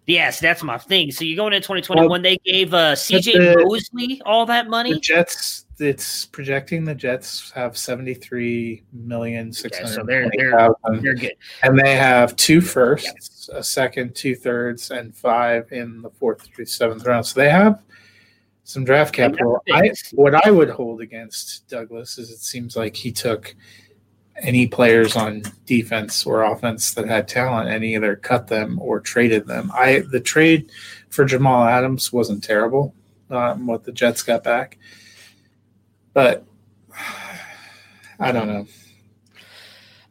Yes, that's my thing. So you go into 2021, they gave uh, CJ the- Mosley all that The money. Jets, it's projecting the Jets have 73 million six hundred. Okay, so they're- they're- They're good. and they have two firsts, a second, two thirds, and five in the fourth through seventh round. So they have some draft capital. I, what I would hold against Douglas is it seems like he took any players on defense or offense that had talent and either cut them or traded them. I the trade for Jamal Adams wasn't terrible. Um, what the Jets got back, but I don't know.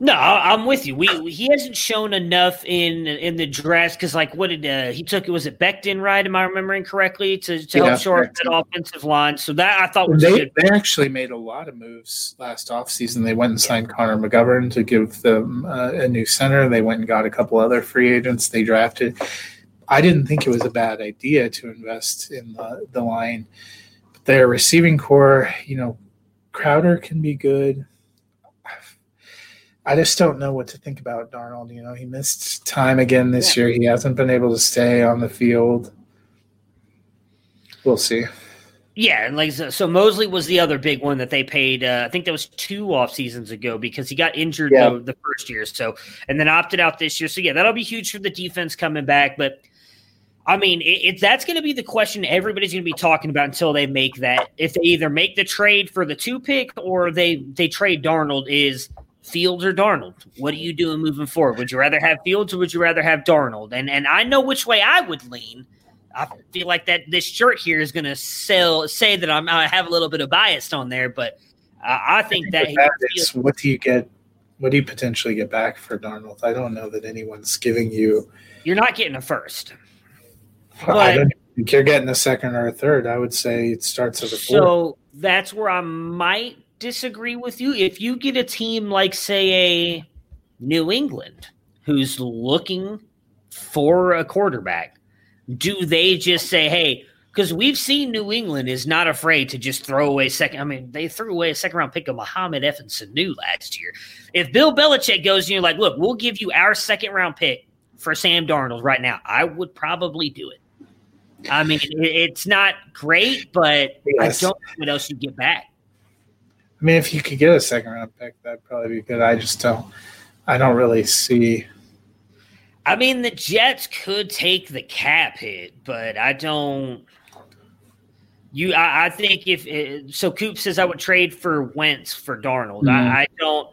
No, I- I'm with you. We he hasn't shown enough in in the dress because, like, what did uh, he took? It was it Becton, right? Am I remembering correctly to, to Yeah, help shore up that offensive line? So that I thought was They, good. they actually made a lot of moves last offseason. They went and signed Connor McGovern to give them uh, a new center. They went and got a couple other free agents they drafted. I didn't think it was a bad idea to invest in the, the line. But their receiving corps, you know, Crowder can be good. I just don't know what to think about Darnold. You know, he missed time again this year. He hasn't been able to stay on the field. We'll see. Yeah, and like so, so Mosley was the other big one that they paid. Uh, I think that was two off seasons ago because he got injured Yeah. the, the first year. So and then opted out this year. So yeah, that'll be huge for the defense coming back. But I mean, it, it that's going to be the question everybody's going to be talking about until they make that. If they either make the trade for the two pick or they they trade Darnold, is Fields or Darnold? What are you doing moving forward? Would you rather have Fields or would you rather have Darnold? And and I know which way I would lean. I feel like that this shirt here is going to sell say that I'm I have a little bit of bias on there, but uh, I think that But that is, what do you get? What do you potentially get back for Darnold? I don't know that anyone's giving you. you're not getting a first. I don't think you're getting a second or a third. I would say it starts at a four. So that's where I might disagree with you. If you get a team like, say, a New England who's looking for a quarterback, do they just say, hey, because we've seen New England is not afraid to just throw away second. I mean, they threw away a second round pick of Muhammad F. and Sanu last year. If Bill Belichick goes and you're like, look, we'll give you our second round pick for Sam Darnold right now, I would probably do it. I mean, it's not great, but Yes. I don't know what else you get back. I mean, if you could get a second round pick, that'd probably be good. I just don't. I don't really see. I mean, the Jets could take the cap hit, but I don't. You, I, I think if it, so, Coop says I would trade for Wentz for Darnold. Mhm. I, I don't.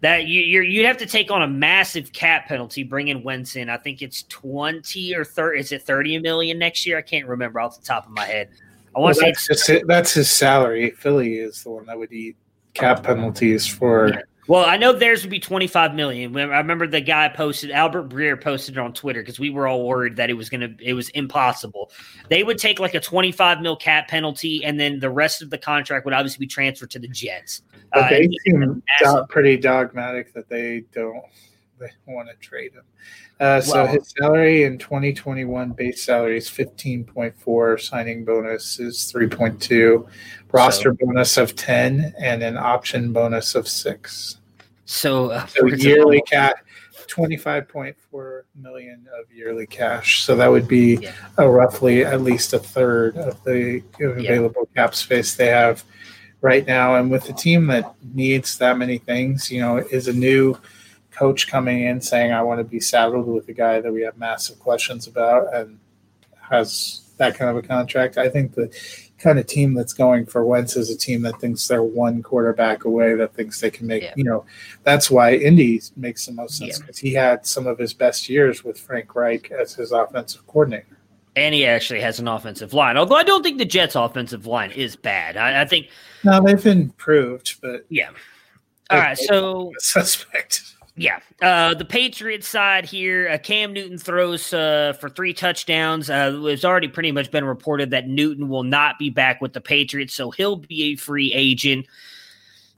That you, you're you'd have to take on a massive cap penalty bringing Wentz in. I think it's twenty or thirty. Is it thirty million next year? I can't remember off the top of my head. I Well, want to say that's just. That's his salary. Philly is the one that would eat cap penalties for. Yeah. Well, I know theirs would be 25 million. I remember the guy posted Albert Breer posted it on Twitter because we were all worried that it was gonna it was impossible. They would take like a 25 mil cap penalty, and then the rest of the contract would obviously be transferred to the Jets. But they uh, seem do- pretty dogmatic that they don't they want to trade him. Uh, so well, his salary in 2021 base salary is 15.4, signing bonus is 3.2, roster so, bonus of 10, and an option bonus of six. So, uh, so yearly cash, 25.4 million of yearly cash. So that would be yeah. a roughly at least a third of the available yeah. cap space they have right now. And with a team that needs that many things, you know, is a new coach coming in saying, I want to be saddled with a guy that we have massive questions about and has that kind of a contract. I think the kind of team that's going for Wentz is a team that thinks they're one quarterback away, that thinks they can make, yeah. you know, that's why Indy makes the most sense because yeah. he had some of his best years with Frank Reich as his offensive coordinator. And he actually has an offensive line, although I don't think the Jets' offensive line is bad. I, I think. No, they've improved, but. Yeah. All right. So. Suspect. Yeah. Uh, the Patriots side here, uh, Cam Newton throws uh, for three touchdowns. Uh, it's already pretty much been reported that Newton will not be back with the Patriots, so he'll be a free agent.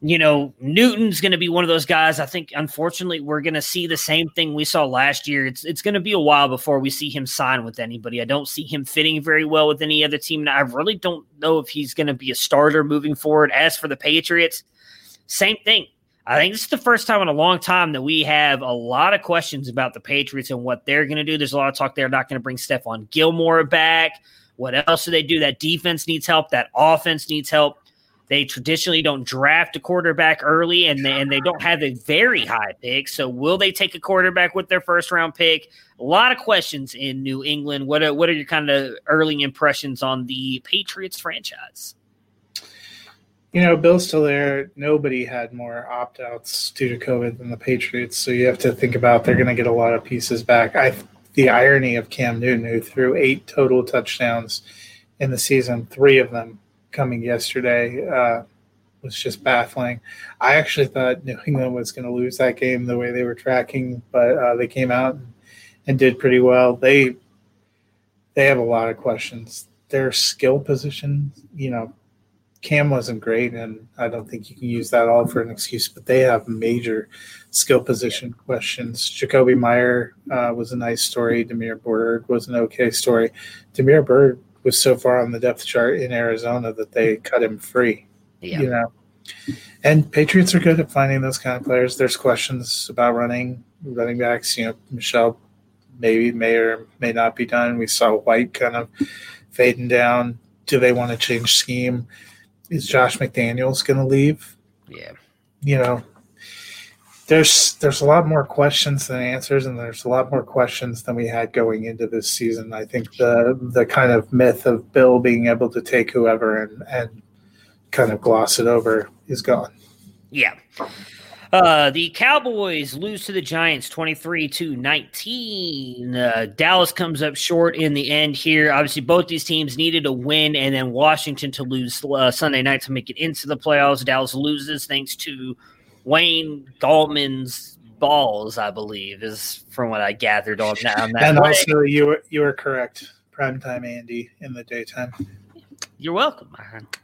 You know, Newton's going to be one of those guys. I think, unfortunately, we're going to see the same thing we saw last year. It's it's going to be a while before we see him sign with anybody. I don't see him fitting very well with any other team. I really don't know if he's going to be a starter moving forward. As for the Patriots, same thing I think this is the first time in a long time that we have a lot of questions about the Patriots and what they're going to do. There's a lot of talk they're not going to bring Stephon Gilmore back. What else do they do? That defense needs help. That offense needs help. They traditionally don't draft a quarterback early, and they, and they don't have a very high pick. So, will they take a quarterback with their first round pick? A lot of questions in New England. What are, what are your kind of early impressions on the Patriots franchise? You know, Bill's still there. Nobody had more opt outs due to COVID than the Patriots. So you have to think about they're going to get a lot of pieces back. I the irony of Cam Newton, who threw eight total touchdowns in the season, three of them coming yesterday, uh, was just baffling. I actually thought New England was going to lose that game the way they were tracking, but uh, they came out and, and did pretty well. They they have a lot of questions. Their skill position, you know, Cam wasn't great, and I don't think you can use that all for an excuse. But they have major skill position questions. Jakobi Meyer uh, was a nice story. Damiere Byrd was an okay story. Damiere Byrd was so far on the depth chart in Arizona that they cut him free. Yeah. You know, and Patriots are good at finding those kind of players. There's questions about running running backs. You know, Michel maybe may or may not be done. We saw White kind of fading down. Do they want to change scheme? Is Josh McDaniels going to leave? Yeah. You know, there's there's a lot more questions than answers, and there's a lot more questions than we had going into this season. I think the the kind of myth of Bill being able to take whoever and and kind of gloss it over is gone. Yeah. Uh, the Cowboys lose to the Giants 23 to 19. Uh, Dallas comes up short in the end here. Obviously, both these teams needed a win, and then Washington to lose uh, Sunday night to make it into the playoffs. Dallas loses thanks to Wayne Gallman's balls, I believe, is from what I gathered on that. On that and also, you were, you were correct. Primetime Andy in the daytime. You're welcome.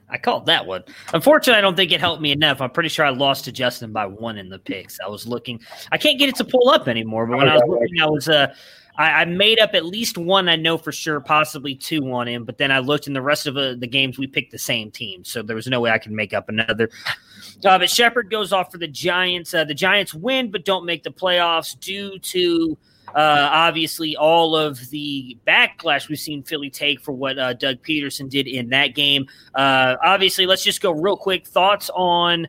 I called that one. Unfortunately, I don't think it helped me enough. I'm pretty sure I lost to Justin by one in the picks. I was looking. I can't get it to pull up anymore. But when I was looking, I was uh, I, I made up at least one. I know for sure, possibly two on him. But then I looked in the rest of uh, the games. We picked the same team, so there was no way I could make up another. Uh, but Shepard goes off for the Giants. Uh, the Giants win, but don't make the playoffs due to uh, obviously, all of the backlash we've seen Philly take for what uh, Doug Pederson did in that game. Uh, obviously, let's just go real quick. Thoughts on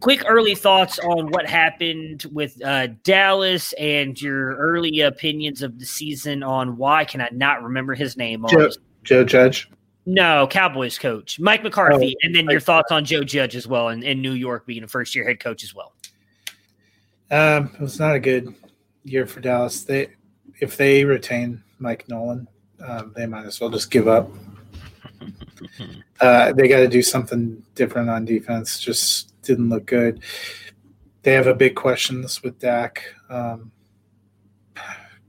quick early thoughts on what happened with uh, Dallas and your early opinions of the season on why can I not remember his name? Joe, Joe Judge. No, Cowboys coach Mike McCarthy, oh, and then your thoughts on Joe Judge as well, and in New York being a first year head coach as well. Um, it was not a good year for Dallas. They if they retain Mike Nolan, um, they might as well just give up. Uh, they got to do something different on defense. Just didn't look good. they have a big questions with Dak. Um,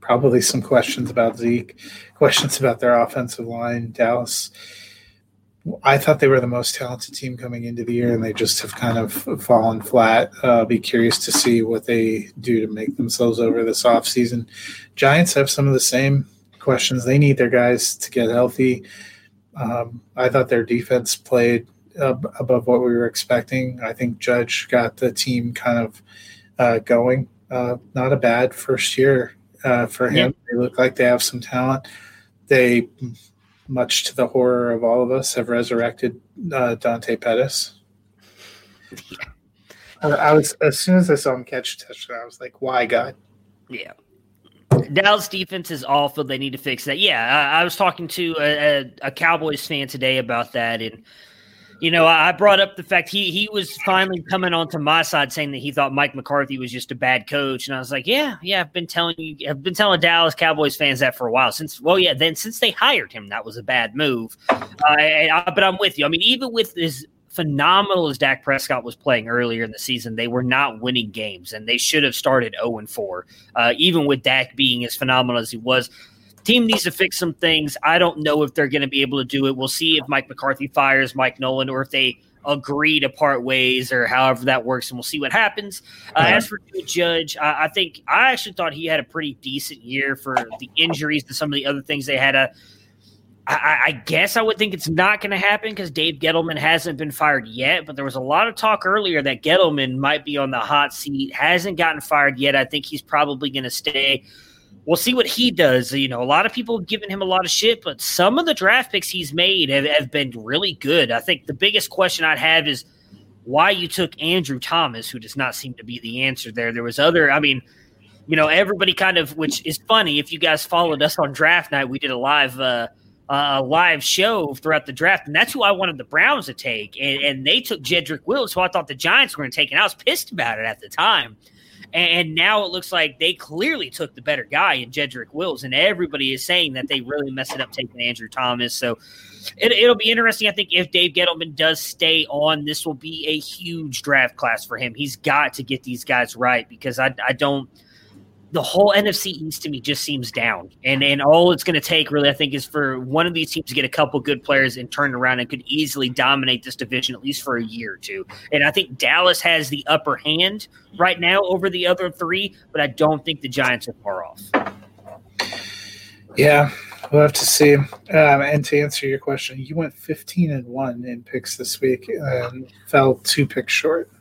probably some questions about Zeke, questions about their offensive line. Dallas, I thought they were the most talented team coming into the year, and they just have kind of fallen flat. Uh, I'll be curious to see what they do to make themselves over this offseason. Giants have some of the same questions. They need their guys to get healthy. Um, I thought their defense played uh, above what we were expecting. I think Judge got the team kind of uh, going. Uh, not a bad first year uh, for him. Yeah. They look like they have some talent. They, much to the horror of all of us, have resurrected uh, Dante Pettis. I, was as soon as I saw him catch a touchdown, I was like, "Why, God?" Yeah. Dallas defense is awful. They need to fix that. Yeah, I, I was talking to a, a, a Cowboys fan today about that, and you know, I brought up the fact he he was finally coming onto my side saying that he thought Mike McCarthy was just a bad coach, and I was like, yeah, yeah, I've been telling you, I've been telling Dallas Cowboys fans that for a while since. Well, yeah, then since they hired him, that was a bad move. Uh, I, but I'm with you. I mean, even with as phenomenal as Dak Prescott was playing earlier in the season, they were not winning games, and they should have started 0 and 4. Uh, even with Dak being as phenomenal as he was, team needs to fix some things. I don't know if they're going to be able to do it. We'll see if Mike McCarthy fires Mike Nolan or if they agree to part ways or however that works, and we'll see what happens. Uh. As for Judge, I, I, think I actually thought he had a pretty decent year for the injuries to some of the other things they had. A, I, I guess I would think it's not going to happen because Dave Gettleman hasn't been fired yet, but there was a lot of talk earlier that Gettleman might be on the hot seat. Hasn't gotten fired yet. I think he's probably going to stay we'll see what he does. You know, a lot of people have given him a lot of shit, but some of the draft picks he's made have, have been really good. I think the biggest question I'd have is why you took Andrew Thomas, who does not seem to be the answer there. There was other, I mean, you know, everybody kind of, which is funny. If you guys followed us on draft night, we did a live, uh, a live show throughout the draft, and that's who I wanted the Browns to take, and, and they took Jedrick Wills, who I thought the Giants were going to take, and I was pissed about it at the time. And now it looks like they clearly took the better guy in Jedrick Wills, and everybody is saying that they really messed it up taking Andrew Thomas. So it, will be interesting. I think if Dave Gettleman does stay on, this will be a huge draft class for him. He's got to get these guys right because I, I don't – the whole NFC East to me just seems down. And and all it's going to take really, I think, is for one of these teams to get a couple good players and turn around and could easily dominate this division at least for a year or two. And I think Dallas has the upper hand right now over the other three, but I don't think the Giants are far off. Yeah, we'll have to see. Um, and to answer your question, you went 15 and one in picks this week and fell two picks short.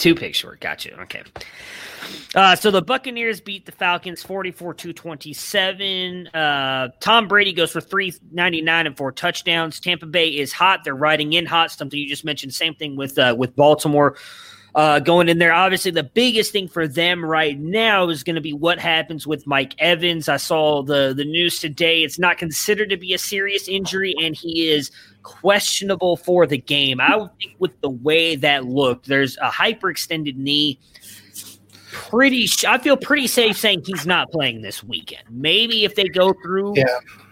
Two picks short. Gotcha. Okay. Uh, so the Buccaneers beat the Falcons 44 to 27. Uh, Tom Brady goes for 399 and four touchdowns. Tampa Bay is hot. They're riding in hot. Something you just mentioned. Same thing with uh, with Baltimore. Uh, going in there. Obviously, the biggest thing for them right now is going to be what happens with Mike Evans. I saw the the news today. It's not considered to be a serious injury, and he is questionable for the game. I would think with the way that looked, there's a hyperextended knee pretty. I feel pretty safe saying he's not playing this weekend. Maybe if they go through yeah.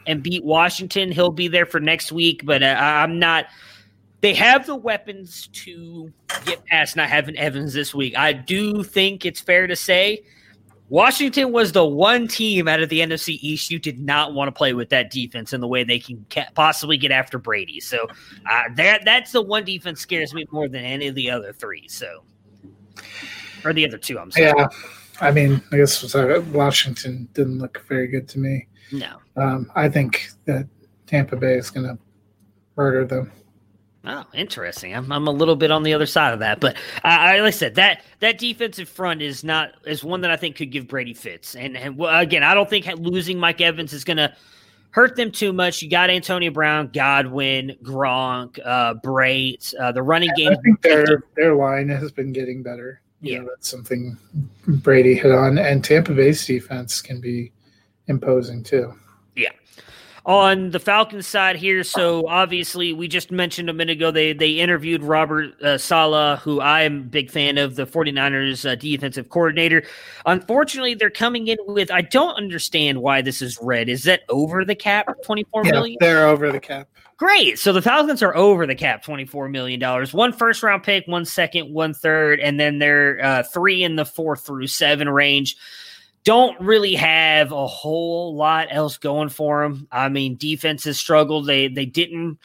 and beat Washington, he'll be there for next week. But uh, I'm not. They have the weapons to get past not having Evans this week. I do think it's fair to say Washington was the one team out of the NFC East you did not want to play with that defense in the way they can possibly get after Brady. So uh, that that's the one defense scares me more than any of the other three. So or the other two. I'm sorry. Yeah, I mean, I guess Washington didn't look very good to me. No, um, I think that Tampa Bay is going to murder them. Oh, interesting. I'm, I'm a little bit on the other side of that, but I, like I said, that that defensive front is not is one that I think could give Brady fits. And, and again, I don't think losing Mike Evans is going to hurt them too much. You got Antonio Brown, Godwin, Gronk, uh, Brate. Uh, the running game. I think their their line has been getting better. Yeah, know, that's something Brady hit on, and Tampa Bay's defense can be imposing too. On the Falcons side here, so obviously we just mentioned a minute ago they they interviewed Robert uh, Saleh, who I am a big fan of, the 49ers uh, defensive coordinator. Unfortunately, they're coming in with I don't understand why this is red. Is that over the cap, twenty four Yeah, million? they're over the cap. Great. So the Falcons are over the cap, $24 million. One first round pick, one second, one third, and then they're uh, three in the four through seven range. Don't really have a whole lot else going for them. I mean, defense has struggled. They they didn't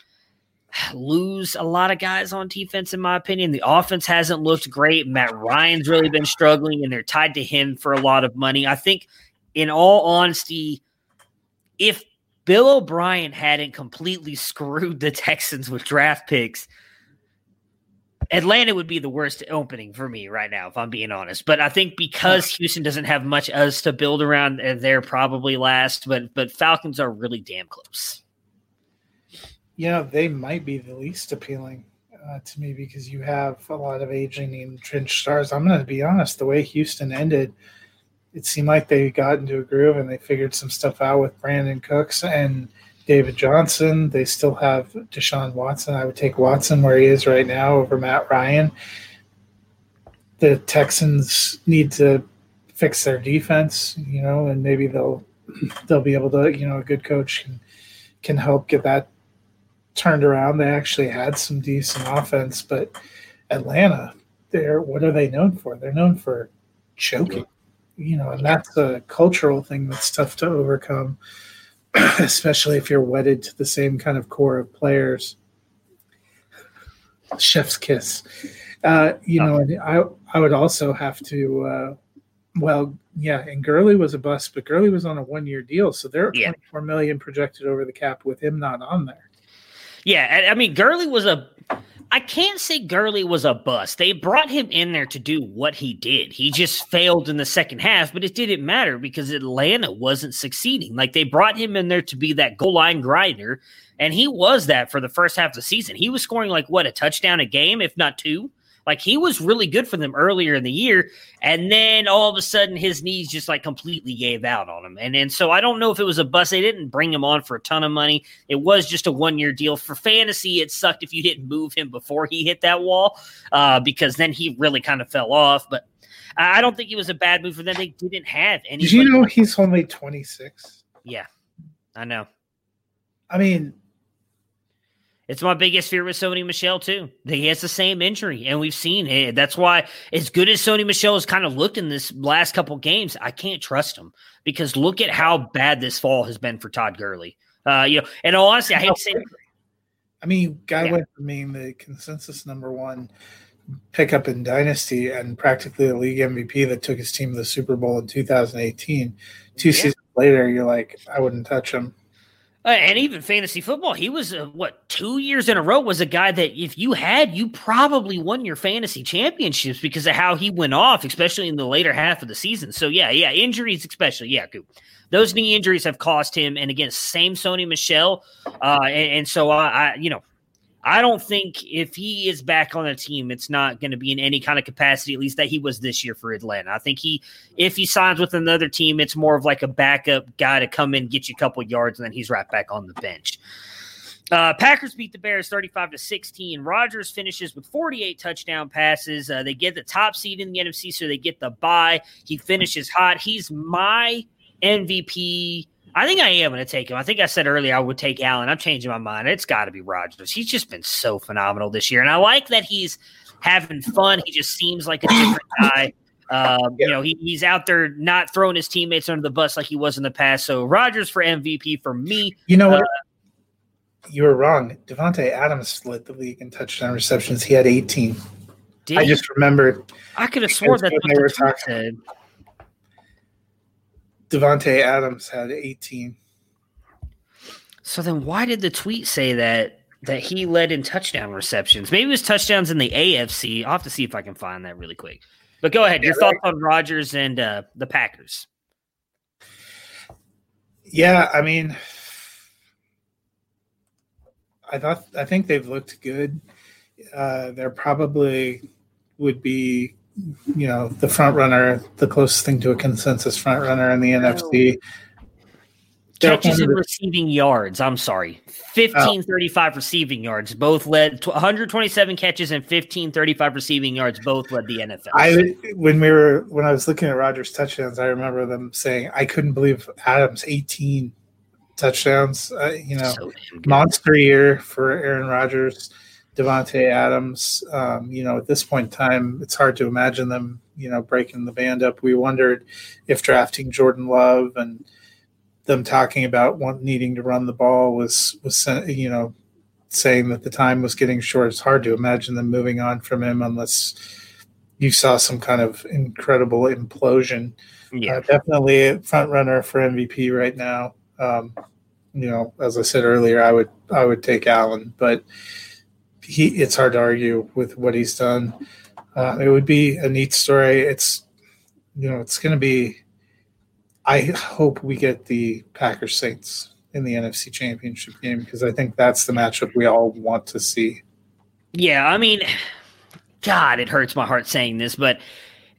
lose a lot of guys on defense, in my opinion. The offense hasn't looked great. Matt Ryan's really been struggling, and they're tied to him for a lot of money. I think, in all honesty, if Bill O'Brien hadn't completely screwed the Texans with draft picks, Atlanta would be the worst opening for me right now, if I'm being honest. But I think because Houston doesn't have much else to build around, uh, they're probably last. But but Falcons are really damn close. Yeah, they might be the least appealing uh, to me because you have a lot of aging entrenched stars. I'm going to be honest. The way Houston ended, it seemed like they got into a groove and they figured some stuff out with Brandin Cooks and David Johnson. They still have Deshaun Watson. I would take Watson where he is right now over Matt Ryan. The Texans need to fix their defense, you know, and maybe they'll they'll be able to, you know, a good coach can can help get that turned around. They actually had some decent offense, but Atlanta, they're what are they known for? They're known for choking, you know, and that's a cultural thing that's tough to overcome, especially if you're wedded to the same kind of core of players. Chef's kiss, uh, you know, and I I would also have to. Uh, well, yeah, and Gurley was a bust, but Gurley was on a one-year deal, so they're Yeah. 24 million projected over the cap with him not on there. Yeah, I mean Gurley was a. I can't say Gurley was a bust. They brought him in there to do what he did. He just failed in the second half, but it didn't matter because Atlanta wasn't succeeding. Like they brought him in there to be that goal line grinder, and he was that for the first half of the season. He was scoring like what a touchdown a game, if not two. Like he was really good for them earlier in the year, and then all of a sudden his knees just like completely gave out on him. And and so I don't know if it was a bust. They didn't bring him on for a ton of money. It was just a one year deal for fantasy. It sucked if you didn't move him before he hit that wall, uh, because then he really kind of fell off. But I don't think it was a bad move for them. They didn't have any. Did you know he's only 26? Yeah, I know. I mean, It's my biggest fear with Sony Michel too. He has the same injury, and we've seen it. That's why, as good as Sony Michel has kind of looked in this last couple games, I can't trust him because look at how bad this fall has been for Todd Gurley. Uh, you know, and honestly, I hate to say, I mean, guy Yeah. went from being the consensus number one pickup in Dynasty and practically the league MVP that took his team to the Super Bowl in 2018. Two Yeah. seasons later, you're like, I wouldn't touch him. Uh, and even fantasy football, he was uh, what two years in a row was a guy that if you had, you probably won your fantasy championships because of how he went off, especially in the later half of the season. So yeah, yeah, injuries especially, yeah, Coop. Those knee injuries have cost him, and again, same Sony Michel, uh, and, and so I, I, you know, I don't think if he is back on the team, it's not going to be in any kind of capacity, at least that he was this year for Atlanta. I think he, if he signs with another team, it's more of like a backup guy to come in, get you a couple yards, and then he's right back on the bench. Uh, Packers beat the Bears 35 to 16. Rodgers finishes with 48 touchdown passes. Uh, they get the top seed in the NFC, so they get the bye. He finishes hot. He's my MVP. I think I am going to take him. I think I said earlier I would take Allen. I'm changing my mind. It's got to be Rodgers. He's just been so phenomenal this year, and I like that he's having fun. He just seems like a different guy. Um, You know, he, he's out there not throwing his teammates under the bus like he was in the past. So Rodgers for MVP for me. You know what? you were wrong. Davante Adams led the league in touchdown receptions. He had 18. Did I just remembered I could have sworn That's that's what what they were talking said. Davante Adams had 18. So then, why did the tweet say that that he led in touchdown receptions? Maybe it was touchdowns in the AFC. I'll have to see if I can find that really quick. But go ahead. Your Yeah, thoughts on Rodgers and uh, the Packers? Yeah, I mean, I thought I think they've looked good. Uh, they're probably would be, you know, the front runner, the closest thing to a consensus front runner in the NFC. catches and receiving yards. I'm sorry. 1535 oh. receiving yards. Both led 127 catches and 1535 receiving yards. Both led the NFL. I when we were when I was looking at Rodgers' touchdowns, I remember them saying I couldn't believe Adams 18 touchdowns. Uh, you know, so monster year for Aaron Rodgers, Davante Adams. Um, you know, at this point in time, it's hard to imagine them. You know, breaking the band up. We wondered if drafting Jordan Love and them talking about want, needing to run the ball was was you know saying that the time was getting short. It's hard to imagine them moving on from him unless you saw some kind of incredible implosion. Yeah, uh, definitely a front runner for MVP right now. Um, you know, as I said earlier, I would I would take Allen, but he it's hard to argue with what he's done. Uh, it would be a neat story. It's you know, it's going to be I hope we get the Packers Saints in the NFC Championship game because I think that's the matchup we all want to see. Yeah, I mean, God, it hurts my heart saying this, but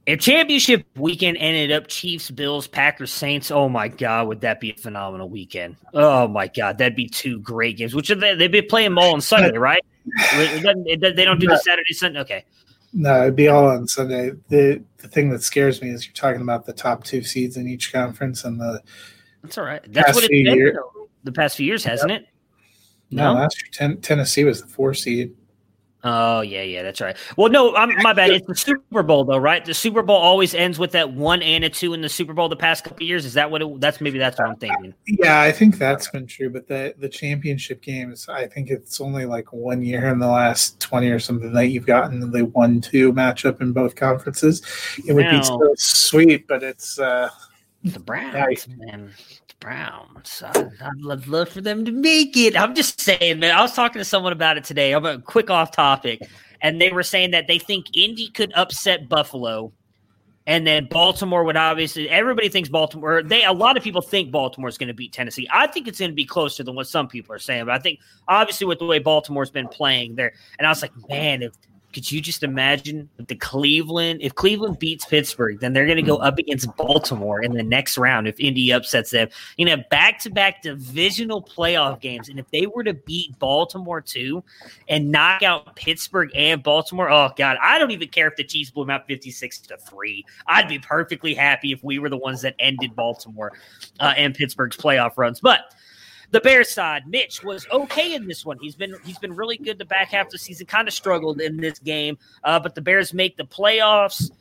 if championship weekend ended up Chiefs, Bills, Packers, Saints, oh my God, would that be a phenomenal weekend? Oh my God, that'd be two great games. Which they, they'd be playing all on Sunday, right? It it, they don't do the Saturday, Sunday. Okay. No, it'd be all on Sunday. The the thing that scares me is you're talking about the top two seeds in each conference and the. That's all right. That's what it's been year, the past few years, hasn't it? No, no last year ten, Tennessee was the four seed. Oh yeah, yeah, that's right. Well, no, I'm, my bad. It's the Super Bowl though, right? The Super Bowl always ends with that one and a two in the Super Bowl the past couple years. Is that what? It, that's maybe that's what I'm thinking. Yeah, I think that's been true. But the the championship games, I think it's only like one year in the last twenty or something that you've gotten the one two matchup in both conferences. It would now, be so sweet, but it's uh the Browns, man. Browns. I'd, I'd love for them to make it. I'm just saying, man. I was talking to someone about it today. I'm a quick off topic, and they were saying that they think Indy could upset Buffalo, and then Baltimore would obviously. Everybody thinks Baltimore. They a lot of people think Baltimore is going to beat Tennessee. I think it's going to be closer than what some people are saying, but I think obviously with the way Baltimore's been playing there, and I was like, man, if could you just imagine the Cleveland? If Cleveland beats Pittsburgh, then they're going to go up against Baltimore in the next round if Indy upsets them. You know, back to back divisional playoff games. And if they were to beat Baltimore too and knock out Pittsburgh and Baltimore, oh, God, I don't even care if the Chiefs blew them out 56 to 3. I'd be perfectly happy if we were the ones that ended Baltimore uh, and Pittsburgh's playoff runs. But the Bears side, Mitch was okay in this one. He's been he's been really good the back half of the season. Kind of struggled in this game, uh, but the Bears make the playoffs.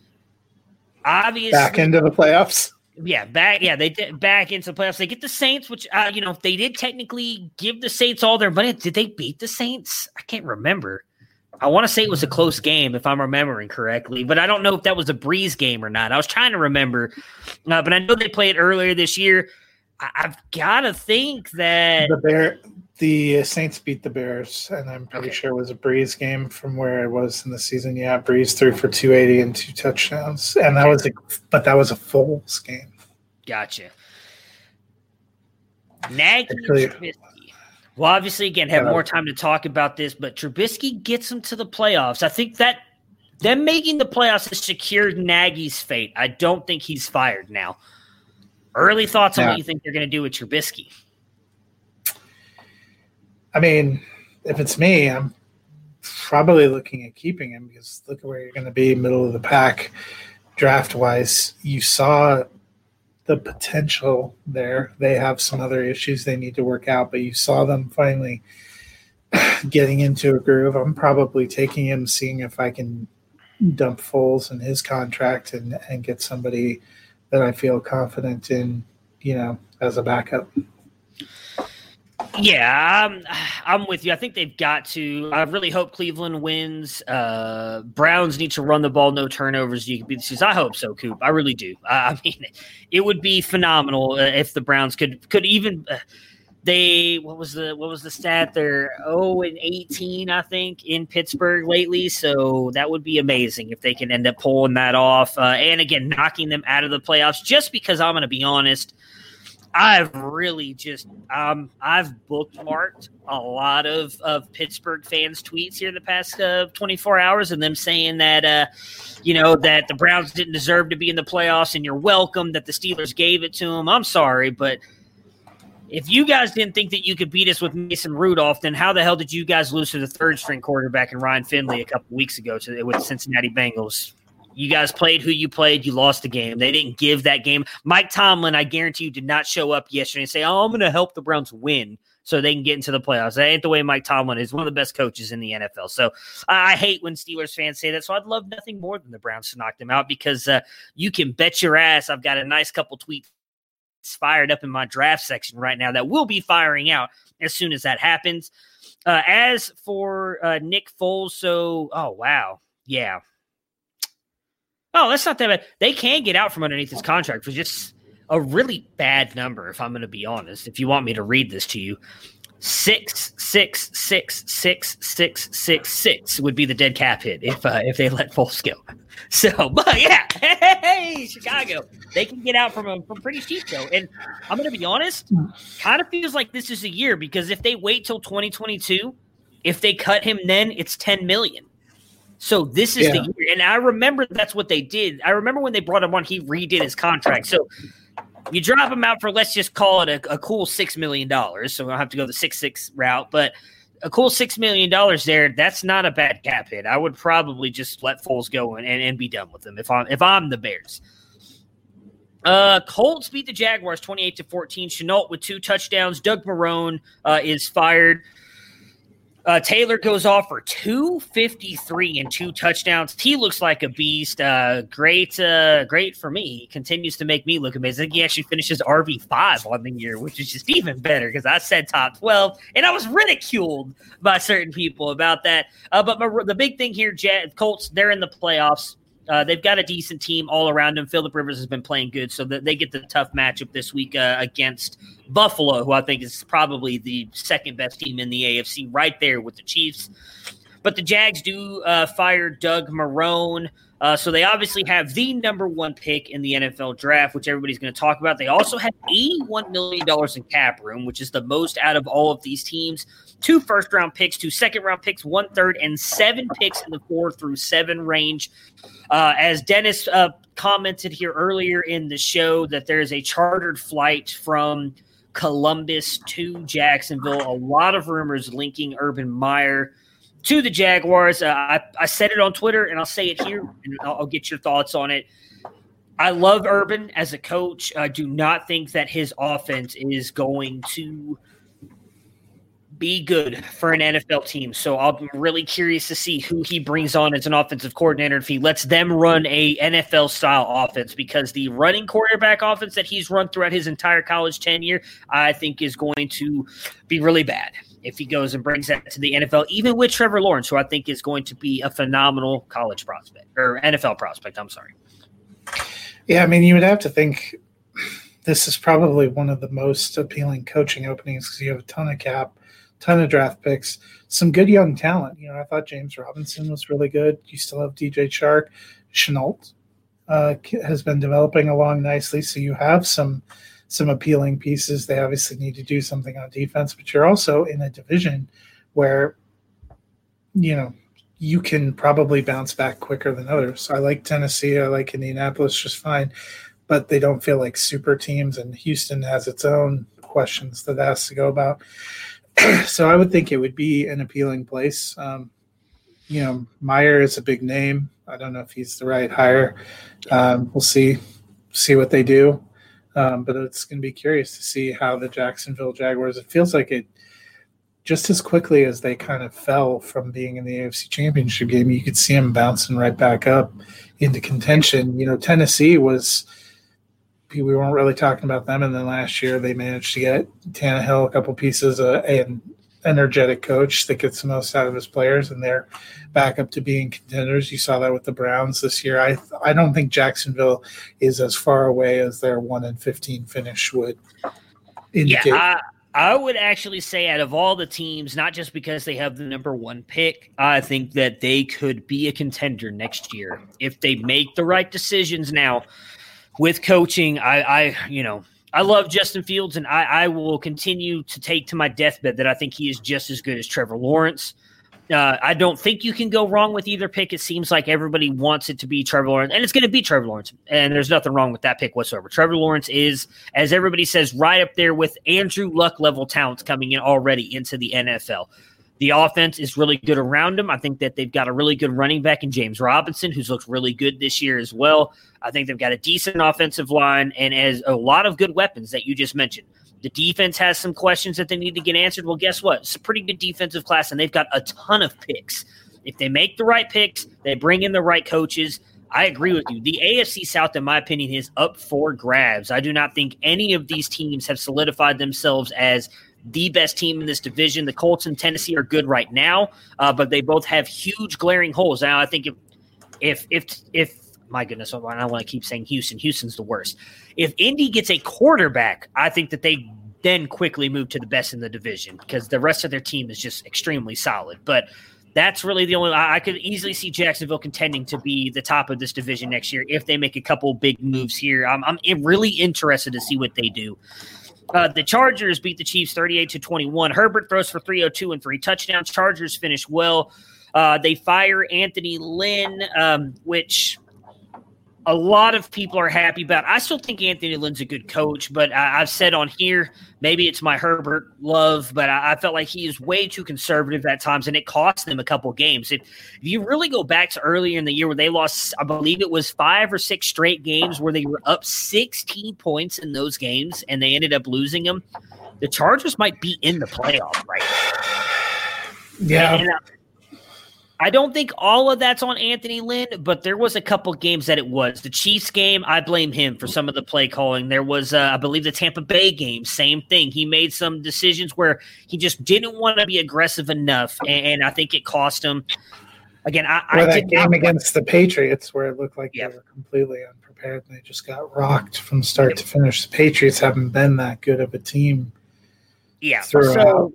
Obviously, back into the playoffs. Yeah, back. Yeah, they did back into the playoffs. They get the Saints, which uh, you know they did technically give the Saints all their money. Did they beat the Saints? I can't remember. I want to say it was a close game if I'm remembering correctly, but I don't know if that was a Brees game or not. I was trying to remember, uh, but I know they played earlier this year. I've got to think that the bear, the Saints beat the Bears, and I'm pretty okay. sure it was a Brees game from where I was in the season. Yeah, Brees threw for 280 and two touchdowns, and that was a, but that was a Foles game. Gotcha. Nagy Trubisky. Well, obviously, again, have uh, more time to talk about this, but Trubisky gets them to the playoffs. I think that them making the playoffs has secured Nagy's fate. I don't think he's fired now. Early thoughts on what you think they're going to do with Trubisky? I mean, if it's me, I'm probably looking at keeping him because look at where you're going to be, middle of the pack, draft wise. You saw the potential there. They have some other issues they need to work out, but you saw them finally getting into a groove. I'm probably taking him, seeing if I can dump Foles in his contract and, and get somebody that I feel confident in, you know, as a backup. Yeah, I'm, I'm with you. I think they've got to. I really hope Cleveland wins. Uh, Browns need to run the ball, no turnovers. You can be the I hope so, Coop. I really do. I mean, it would be phenomenal uh, if the Browns could could even. Uh, they what was the what was the stat? They're oh and eighteen, I think, in Pittsburgh lately. So that would be amazing if they can end up pulling that off. Uh, and again, knocking them out of the playoffs. Just because I'm going to be honest, I've really just um I've bookmarked a lot of of Pittsburgh fans' tweets here in the past uh, 24 hours, and them saying that uh, you know that the Browns didn't deserve to be in the playoffs, and you're welcome that the Steelers gave it to them. I'm sorry, but if you guys didn't think that you could beat us with Mason Rudolph, then how the hell did you guys lose to the third string quarterback in Ryan Finley a couple weeks ago to, with the Cincinnati Bengals? You guys played who you played. You lost the game. They didn't give that game. Mike Tomlin, I guarantee you, did not show up yesterday and say, "Oh, I'm going to help the Browns win." so they can get into the playoffs. That ain't the way Mike Tomlin is. One of the best coaches in the NFL. So I hate when Steelers fans say that. So I'd love nothing more than the Browns to knock them out because uh, you can bet your ass I've got a nice couple tweets fired up in my draft section right now that will be firing out as soon as that happens. Uh, as for uh, Nick Foles, so oh wow, yeah. Oh, that's not that bad. They can get out from underneath his contract for just a really bad number, if I'm going to be honest. If you want me to read this to you, six six six six six six six would be the dead cap hit if uh, if they let Foles go. So, but yeah, hey, Chicago, they can get out from a, from pretty cheap though. And I'm going to be honest, kind of feels like this is a year because if they wait till 2022, if they cut him then, it's 10 million. So this is yeah. the year. And I remember that's what they did. I remember when they brought him on, he redid his contract. So you drop him out for let's just call it a, a cool six million dollars. So I'll have to go the six six route, but a cool six million dollars there. That's not a bad cap hit. I would probably just let Foles go and, and, and be done with him if I'm if I'm the Bears. Uh, Colts beat the Jaguars 28 to 14. Shenault with two touchdowns. Doug Marrone uh, is fired. Uh, Taylor goes off for 253 and two touchdowns. He looks like a beast. Uh, great, uh, great for me. He continues to make me look amazing. He actually finishes RB5 on the year, which is just even better because I said top 12 and I was ridiculed by certain people about that. Uh, but my, the big thing here, Jet, Colts, they're in the playoffs. Uh, they've got a decent team all around them. Philip Rivers has been playing good, so that they get the tough matchup this week uh, against Buffalo, who I think is probably the second best team in the AFC, right there with the Chiefs. But the Jags do uh, fire Doug Marrone. Uh, so they obviously have the number one pick in the NFL draft, which everybody's going to talk about. They also have $81 million in cap room, which is the most out of all of these teams. Two first round picks, two second round picks, one third, and seven picks in the four through seven range. Uh, as Dennis uh, commented here earlier in the show, that there is a chartered flight from Columbus to Jacksonville. A lot of rumors linking Urban Meyer to the Jaguars. Uh, I, I said it on Twitter and I'll say it here and I'll, I'll, get your thoughts on it. I love Urban as a coach. I do not think that his offense is going to be good for an NFL team. So I'm really curious to see who he brings on as an offensive coordinator if he lets them run a NFL style offense because the running quarterback offense that he's run throughout his entire college tenure, I think is going to be really bad if he goes and brings that to the NFL, even with Trevor Lawrence, who I think is going to be a phenomenal college prospect or NFL prospect. I'm sorry. Yeah, I mean, you would have to think this is probably one of the most appealing coaching openings because you have a ton of cap, ton of draft picks, some good young talent. You know, I thought James Robinson was really good. You still have DJ Chark, Shenault uh, has been developing along nicely, so you have some some appealing pieces. They obviously need to do something on defense, but you're also in a division where, you know, you can probably bounce back quicker than others. I like Tennessee, I like Indianapolis just fine, but they don't feel like super teams, and Houston has its own questions that has to go about. so I would think it would be an appealing place. Um, you know, Meyer is a big name. I don't know if he's the right hire. Um, we'll see see what they do. Um, but it's going to be curious to see how the Jacksonville Jaguars. It feels like it just as quickly as they kind of fell from being in the AFC Championship game. You could see them bouncing right back up into contention. You know, Tennessee was. We weren't really talking about them, and then last year they managed to get Tannehill a couple pieces, uh, and energetic coach that gets the most out of his players, and they're back up to being contenders. You saw that with the Browns this year. I I don't think Jacksonville is as far away as their one and fifteen finish would indicate. Yeah, I, I would actually say out of all the teams, not just because they have the number one pick, I think that they could be a contender next year if they make the right decisions now with coaching. I, I you know I love Justin Fields, and I, I, will continue to take to my deathbed that I think he is just as good as Trevor Lawrence. Uh, I don't think you can go wrong with either pick. It seems like everybody wants it to be Trevor Lawrence, and it's going to be Trevor Lawrence. And there's nothing wrong with that pick whatsoever. Trevor Lawrence is, as everybody says, right up there with Andrew Luck level talents coming in already into the NFL. The offense is really good around him. I think that they've got a really good running back in James Robinson, who's looked really good this year as well. I think they've got a decent offensive line and as a lot of good weapons that you just mentioned. The defense has some questions that they need to get answered. Well, guess what? It's a pretty good defensive class, and they've got a ton of picks. If they make the right picks, they bring in the right coaches. I agree with you. The AFC South, in my opinion, is up for grabs. I do not think any of these teams have solidified themselves as the best team in this division. The Colts and Tennessee are good right now, uh, but they both have huge glaring holes. Now, I think if if if if my goodness, I don't want to keep saying Houston. Houston's the worst. If Indy gets a quarterback, I think that they then quickly move to the best in the division because the rest of their team is just extremely solid. But that's really the only I could easily see Jacksonville contending to be the top of this division next year if they make a couple big moves here. I'm, I'm really interested to see what they do. Uh, the Chargers beat the Chiefs 38 to 21. Herbert throws for 302 and three touchdowns. Chargers finish well. Uh, they fire Anthony Lynn, um, which a lot of people are happy about. I still think Anthony Lynn's a good coach, but I, have said on here maybe it's my Herbert love, but I, I, felt like he is way too conservative at times, and it cost them a couple games. If, if you really go back to earlier in the year where they lost, I believe it was five or six straight games where they were up 16 points in those games, and they ended up losing them. The Chargers might be in the playoff right now. Yeah. And, uh, I don't think all of that's on Anthony Lynn, but there was a couple games that it was. The Chiefs game, I blame him for some of the play calling. There was, uh, I believe, the Tampa Bay game, same thing. He made some decisions where he just didn't want to be aggressive enough, and, and I think it cost him. Again, I, or I that game not, against the Patriots where it looked like they were completely unprepared and they just got rocked from start to finish. The Patriots haven't been that good of a team. Yeah. Throughout. So,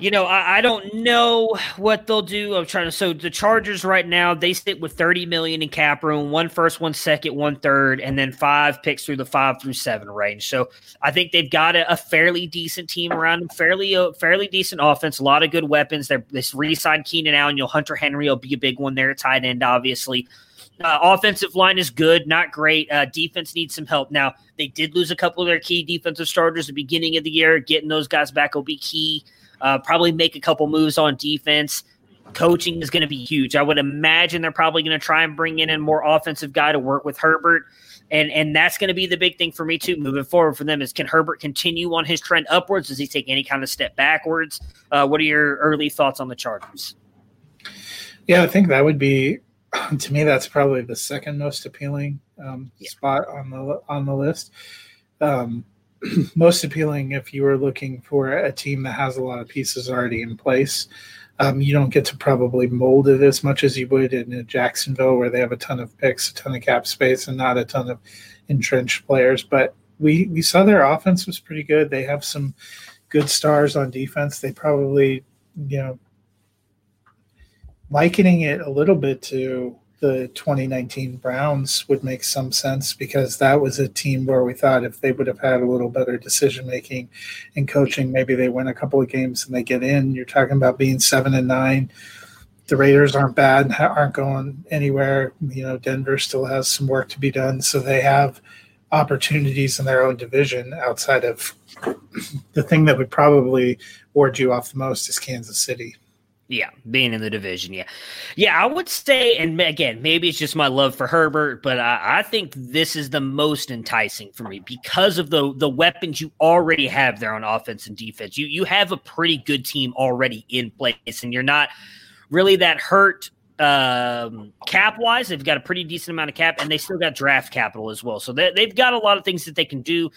you know, I, I, don't know what they'll do. I'm trying to. So the Chargers right now they sit with 30 million in cap room, one first, one second, one third, and then five picks through the five through seven range. So I think they've got a, a fairly decent team around them, fairly uh, fairly decent offense, a lot of good weapons. They're this re-signed Keenan Allen. You'll Hunter Henry will be a big one there tight end, obviously. Uh, offensive line is good, not great. Uh, defense needs some help. Now, they did lose a couple of their key defensive starters at the beginning of the year. Getting those guys back will be key. Uh, probably make a couple moves on defense. Coaching is going to be huge. I would imagine they're probably going to try and bring in a more offensive guy to work with Herbert. And and that's going to be the big thing for me too moving forward for them is can Herbert continue on his trend upwards? Does he take any kind of step backwards? Uh, what are your early thoughts on the Chargers? Yeah, I think that would be to me that's probably the second most appealing um, yeah. spot on the on the list. Um, most appealing if you are looking for a team that has a lot of pieces already in place. Um, you don't get to probably mold it as much as you would in Jacksonville, where they have a ton of picks, a ton of cap space, and not a ton of entrenched players. But we we saw their offense was pretty good. They have some good stars on defense. They probably, you know, likening it a little bit to the 2019 Browns would make some sense because that was a team where we thought if they would have had a little better decision making and coaching, maybe they win a couple of games and they get in. You're talking about being seven and nine. The Raiders aren't bad aren't going anywhere. You know, Denver still has some work to be done, so they have opportunities in their own division outside of the thing that would probably ward you off the most is Kansas City. Yeah, being in the division. Yeah. Yeah, I would say, and again, maybe it's just my love for Herbert, but I, I, think this is the most enticing for me because of the the weapons you already have there on offense and defense. You you have a pretty good team already in place, and you're not really that hurt um, cap wise. They've got a pretty decent amount of cap, and they still got draft capital as well. So they, they've got a lot of things that they can do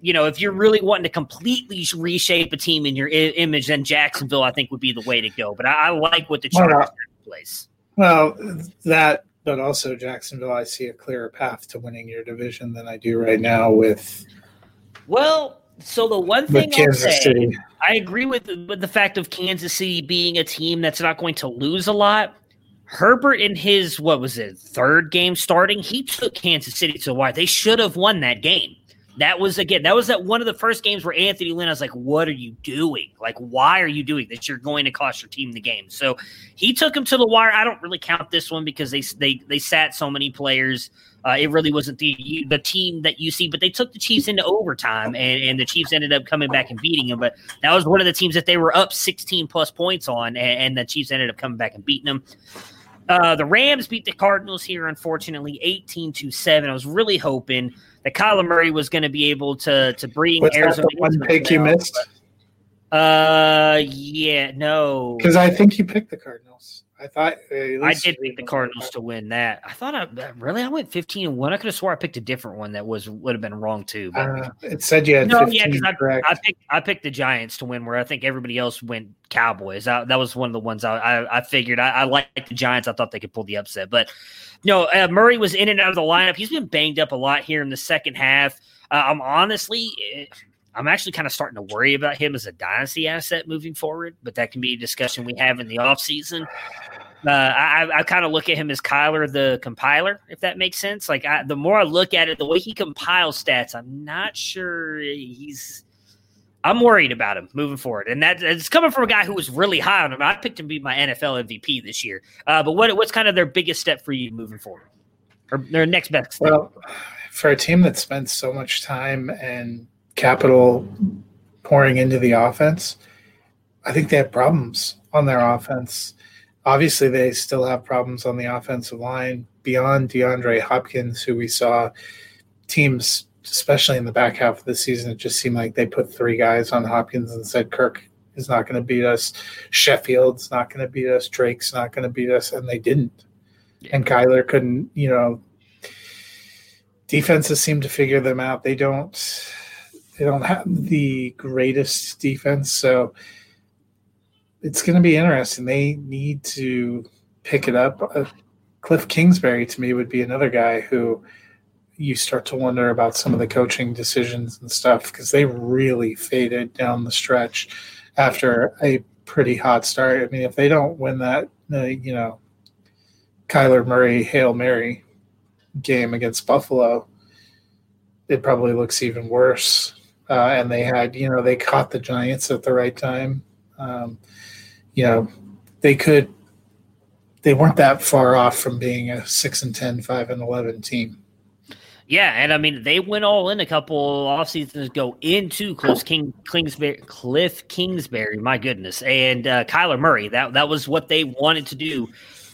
you know, if you're really wanting to completely reshape a team in your I- image, then Jacksonville, I think, would be the way to go. But I, I like what the Chargers uh, well, in place. Well, that, but also Jacksonville, I see a clearer path to winning your division than I do right now with. Well, so the one thing I'll say, City. I agree with with the fact of Kansas City being a team that's not going to lose a lot. Herbert in his what was it third game starting, he took Kansas City to why they should have won that game that was again, that was that one of the first games where Anthony Lynn I was like, What are you doing? Like, why are you doing this? You're going to cost your team the game. So he took him to the wire. I don't really count this one because they they they sat so many players. Uh, it really wasn't the the team that you see, but they took the Chiefs into overtime, and, and the Chiefs ended up coming back and beating them. But that was one of the teams that they were up 16 plus points on, and, and the Chiefs ended up coming back and beating them. Uh, the Rams beat the Cardinals here, unfortunately, 18 to 7. I was really hoping that Kyler Murray was going to be able to to bring What's Arizona. That one pick you missed? Uh, yeah, no. Because I think you picked the Cardinals. I thought uh, I did pick the Cardinals to win that. I thought I really I went fifteen and one. I could have swore I picked a different one that was would have been wrong too. But uh, it said you had no, 15, yeah, I, I, picked I picked the Giants to win, where I think everybody else went Cowboys. I, that was one of the ones I I, I figured I, I liked the Giants. I thought they could pull the upset, but no, uh, Murray was in and out of the lineup. He's been banged up a lot here in the second half. Uh, I'm honestly. Eh, I'm actually kind of starting to worry about him as a dynasty asset moving forward, but that can be a discussion we have in the offseason. Uh, I, I kind of look at him as Kyler the compiler, if that makes sense. Like I, the more I look at it, the way he compiles stats, I'm not sure he's. I'm worried about him moving forward, and that it's coming from a guy who was really high on him. I picked him to be my NFL MVP this year. Uh, but what what's kind of their biggest step for you moving forward, or their next best? Step? Well, for a team that spends so much time and capital pouring into the offense, I think they have problems on their offense obviously they still have problems on the offensive line beyond DeAndre Hopkins, who we saw teams, especially in the back half of the season, it just seemed like they put three guys on Hopkins and said Kirk is not going to beat us, Sheffield's not going to beat us, Drake's not going to beat us, and they didn't. Yeah. And Kyler couldn't, you know. Defenses seem to figure them out. They don't. They don't have the greatest defense, so it's going to be interesting. They need to pick it up. Uh, Cliff Kingsbury to me would be another guy who you start to wonder about some of the coaching decisions and stuff because they really faded down the stretch after a pretty hot start. I mean, if they don't win that, uh, you know, Kyler Murray Hail Mary game against Buffalo, it probably looks even worse. Uh, and they had, you know, they caught the Giants at the right time. Um, you know, they could they weren't that far off from being a six and 10, 5 and eleven team. Yeah, and I mean they went all in a couple off seasons ago into Cliff King Kingsbury Cliff Kingsbury, my goodness, and uh, Kyler Murray. That that was what they wanted to do.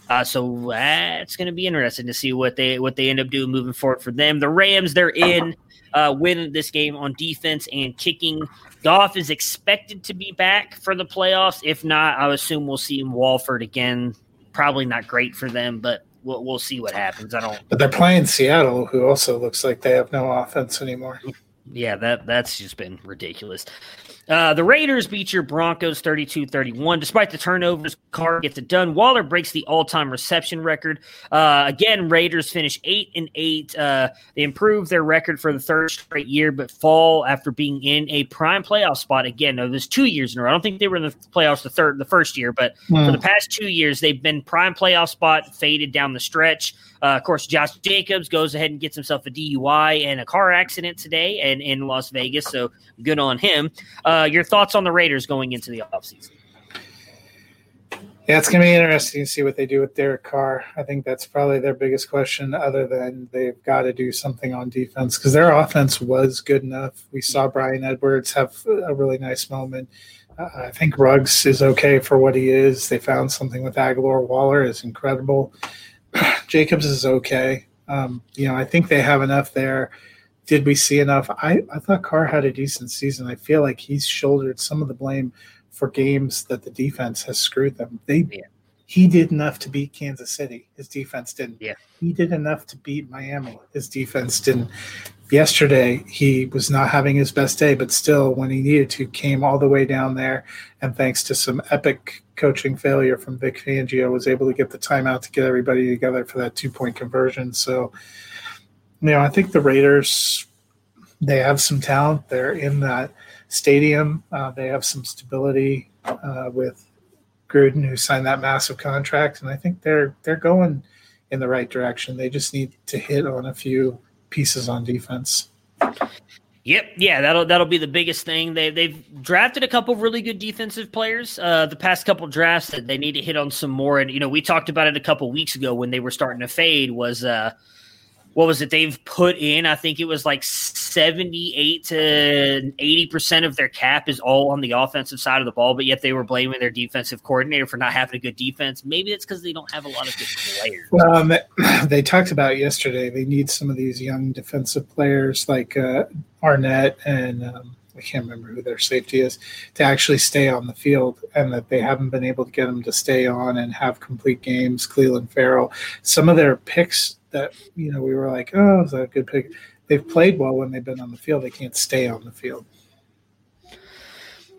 Uh, so that's going to be interesting to see what they what they end up doing moving forward for them. The Rams, they're in uh, win this game on defense and kicking. Goff is expected to be back for the playoffs. If not, I assume we'll see him Wolford again. Probably not great for them, but we'll, we'll see what happens. I don't. But they're playing Seattle, who also looks like they have no offense anymore. Yeah, that that's just been ridiculous. Uh, the Raiders beat your Broncos 32 31. Despite the turnovers, Carr gets it done. Waller breaks the all time reception record. Uh, again, Raiders finish 8 and 8. Uh, they improve their record for the third straight year, but fall after being in a prime playoff spot again. No, there's two years in a row. I don't think they were in the playoffs the third, the first year, but mm. for the past two years, they've been prime playoff spot, faded down the stretch. Uh, of course, Josh Jacobs goes ahead and gets himself a DUI and a car accident today and in Las Vegas. So good on him. Uh, your thoughts on the Raiders going into the offseason? Yeah, it's going to be interesting to see what they do with Derek Carr. I think that's probably their biggest question, other than they've got to do something on defense because their offense was good enough. We saw Bryan Edwards have a really nice moment. Uh, I think Ruggs is okay for what he is. They found something with Agholor. Waller is incredible. Jacobs is okay. Um, you know, I think they have enough there. Did we see enough? I, I thought Carr had a decent season. I feel like he's shouldered some of the blame for games that the defense has screwed them. They yeah. He did enough to beat Kansas City. His defense didn't. Yeah. He did enough to beat Miami. His defense didn't. Yesterday he was not having his best day, but still when he needed to came all the way down there and thanks to some epic coaching failure from Vic Fangio was able to get the timeout to get everybody together for that two point conversion. So, you know, I think the Raiders they have some talent. They're in that stadium. Uh, they have some stability uh, with Gruden, who signed that massive contract, and I think they're they're going in the right direction. They just need to hit on a few pieces on defense. Yep, yeah, that'll that'll be the biggest thing. They they've drafted a couple really good defensive players. Uh, the past couple drafts that they need to hit on some more. And you know, we talked about it a couple weeks ago when they were starting to fade. Was uh, what was it they've put in? I think it was like 78 to 80% of their cap is all on the offensive side of the ball, but yet they were blaming their defensive coordinator for not having a good defense. Maybe it's because they don't have a lot of good players. Um, they talked about yesterday they need some of these young defensive players like uh, Arnette and um, I can't remember who their safety is to actually stay on the field, and that they haven't been able to get them to stay on and have complete games. Clelin Ferrell, some of their picks that you know we were like, oh, is that a good pick? They've played well when they've been on the field. They can't stay on the field.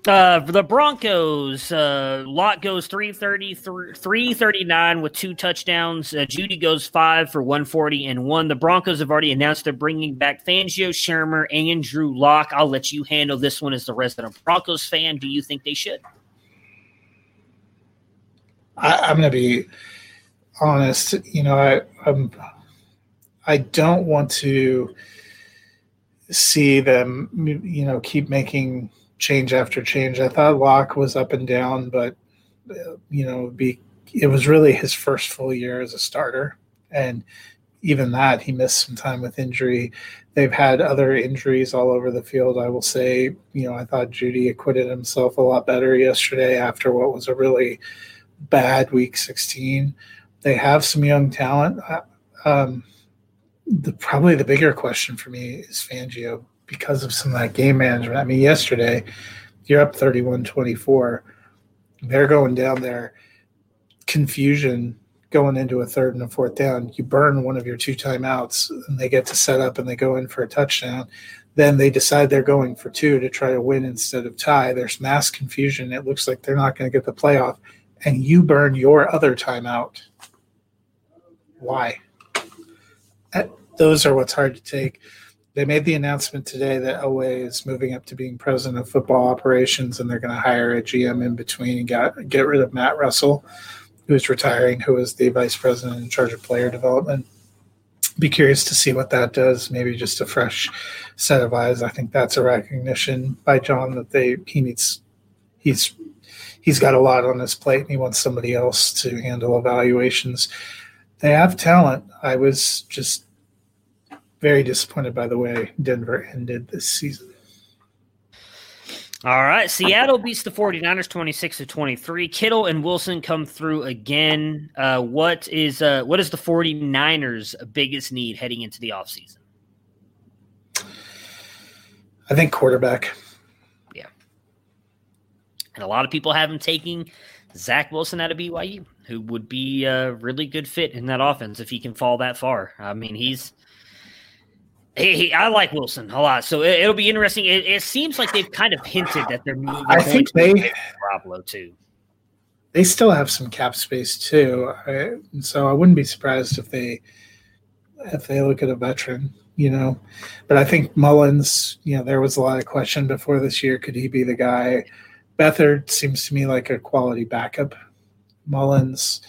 Uh, the Broncos, uh, Lock goes 330, 339 with two touchdowns. Uh, Jeudy goes five for 140 and one. The Broncos have already announced they're bringing back Fangio, Shurmur, and Drew Lock. I'll let you handle this one as the resident Broncos fan. Do you think they should? I, am going to be honest. You know, I, I'm I don't want to see them, you know, keep making change after change. I thought Lock was up and down, but you know, be it was really his first full year as a starter, and even that he missed some time with injury. They've had other injuries all over the field. I will say, you know, I thought Jeudy acquitted himself a lot better yesterday after what was a really bad week 16. They have some young talent. Um, the probably the bigger question for me is Fangio because of some of that game management. I mean, yesterday you're up 31-24. They're going down there. Confusion going into a third and a fourth down. You burn one of your two timeouts and they get to set up and they go in for a touchdown. Then they decide they're going for two to try to win instead of tie. There's mass confusion. It looks like they're not going to get the playoff. And you burn your other timeout. Why? Those are what's hard to take. They made the announcement today that Elway is moving up to being president of football operations, and they're going to hire a GM in between and get get rid of Matt Russell, who's retiring, who was the vice president in charge of player development. Be curious to see what that does. Maybe just a fresh set of eyes. I think that's a recognition by John that they he needs he's he's got a lot on his plate and he wants somebody else to handle evaluations. They have talent. I was just very disappointed by the way Denver ended this season. All right. Seattle beats the 49ers 26 to 23. Kittle and Wilson come through again. Uh, what is uh, what is the 49ers biggest need heading into the offseason? I think quarterback. Yeah. And a lot of people have him taking Zach Wilson out of BYU, who would be a really good fit in that offense if he can fall that far. I mean, he's Hey, I like Wilson a lot, so it, will be interesting. It, it, seems like they've kind of hinted that they're moving. I think they Garoppolo too. They still have some cap space too, I, so I wouldn't be surprised if they if they look at a veteran, you know. But I think Mullens, you know, there was a lot of question before this year. Could he be the guy? Beathard seems to me like a quality backup. Mullens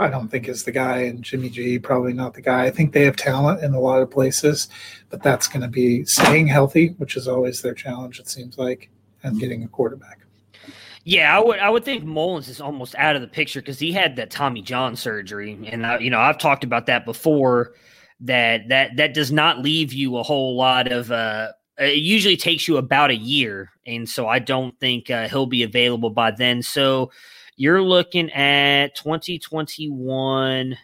I don't think is the guy, and Jimmy G probably not the guy. I think they have talent in a lot of places, but that's going to be staying healthy, which is always their challenge. It seems like, and getting a quarterback. Yeah, I would I would think Mullens is almost out of the picture because he had that Tommy John surgery, and I, you know I've talked about that before. That that that does not leave you a whole lot of. Uh, it usually takes you about a year, and so I don't think uh, he'll be available by then. So you're looking at 2021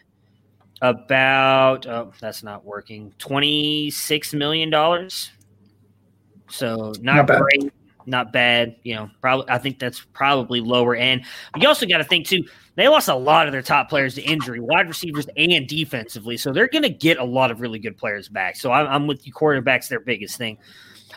about oh that's not working 26 million dollars. So not, not great not bad you know probably i think that's probably lower. End you also got to think too they lost a lot of their top players to injury wide receivers and defensively. So they're going to get a lot of really good players back. So I'm, I'm with you quarterbacks their biggest thing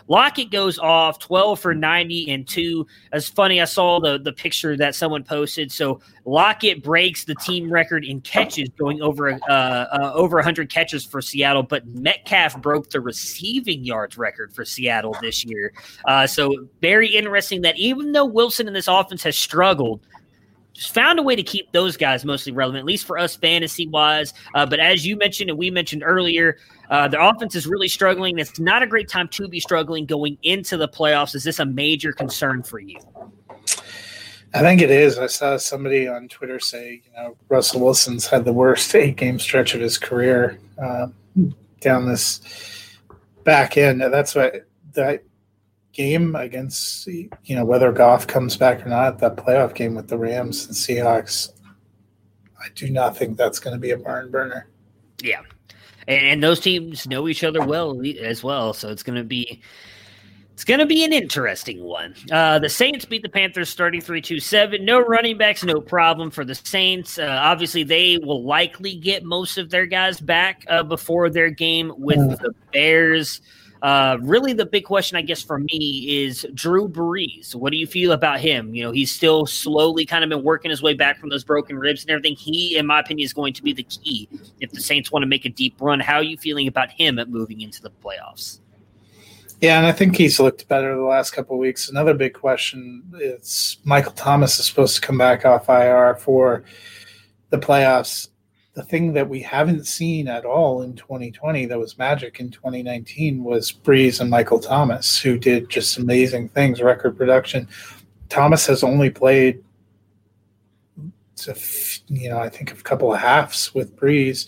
Lockett goes off 12 for 90 and two. It's funny. I saw the, the picture that someone posted. So Lockett breaks the team record in catches, going over uh, uh, over 100 catches for Seattle. But Metcalf broke the receiving yards record for Seattle this year. Uh, so very interesting that even though Wilson in this offense has struggled, just found a way to keep those guys mostly relevant, at least for us fantasy wise. Uh, but as you mentioned and we mentioned earlier, uh, their offense is really struggling. It's not a great time to be struggling going into the playoffs. Is this a major concern for you? I think it is. I saw somebody on Twitter say, you know, Russell Wilson's had the worst eight game stretch of his career uh, down this back end. That's what that game against, you know, whether Goff comes back or not, that playoff game with the Rams and Seahawks, I do not think that's going to be a barn burner. Yeah. And, and those teams know each other well as well. So it's going to be it's going to be an interesting one. Uh, the Saints beat the Panthers 33 2 7. No running backs, no problem for the Saints. Uh, obviously, they will likely get most of their guys back uh, before their game with mm. the Bears. Uh, really, the big question, I guess, for me is Drew Brees. What do you feel about him? You know, he's still slowly kind of been working his way back from those broken ribs and everything. He, in my opinion, is going to be the key if the Saints want to make a deep run. How are you feeling about him at moving into the playoffs? Yeah, and I think he's looked better the last couple weeks. Another big question is Michael Thomas is supposed to come back off IR for the playoffs. The thing that we haven't seen at all in 2020 that was magic in 2019 was Brees and Michael Thomas, who did just amazing things, record production. Thomas has only played, you know, I think a couple of halves with Brees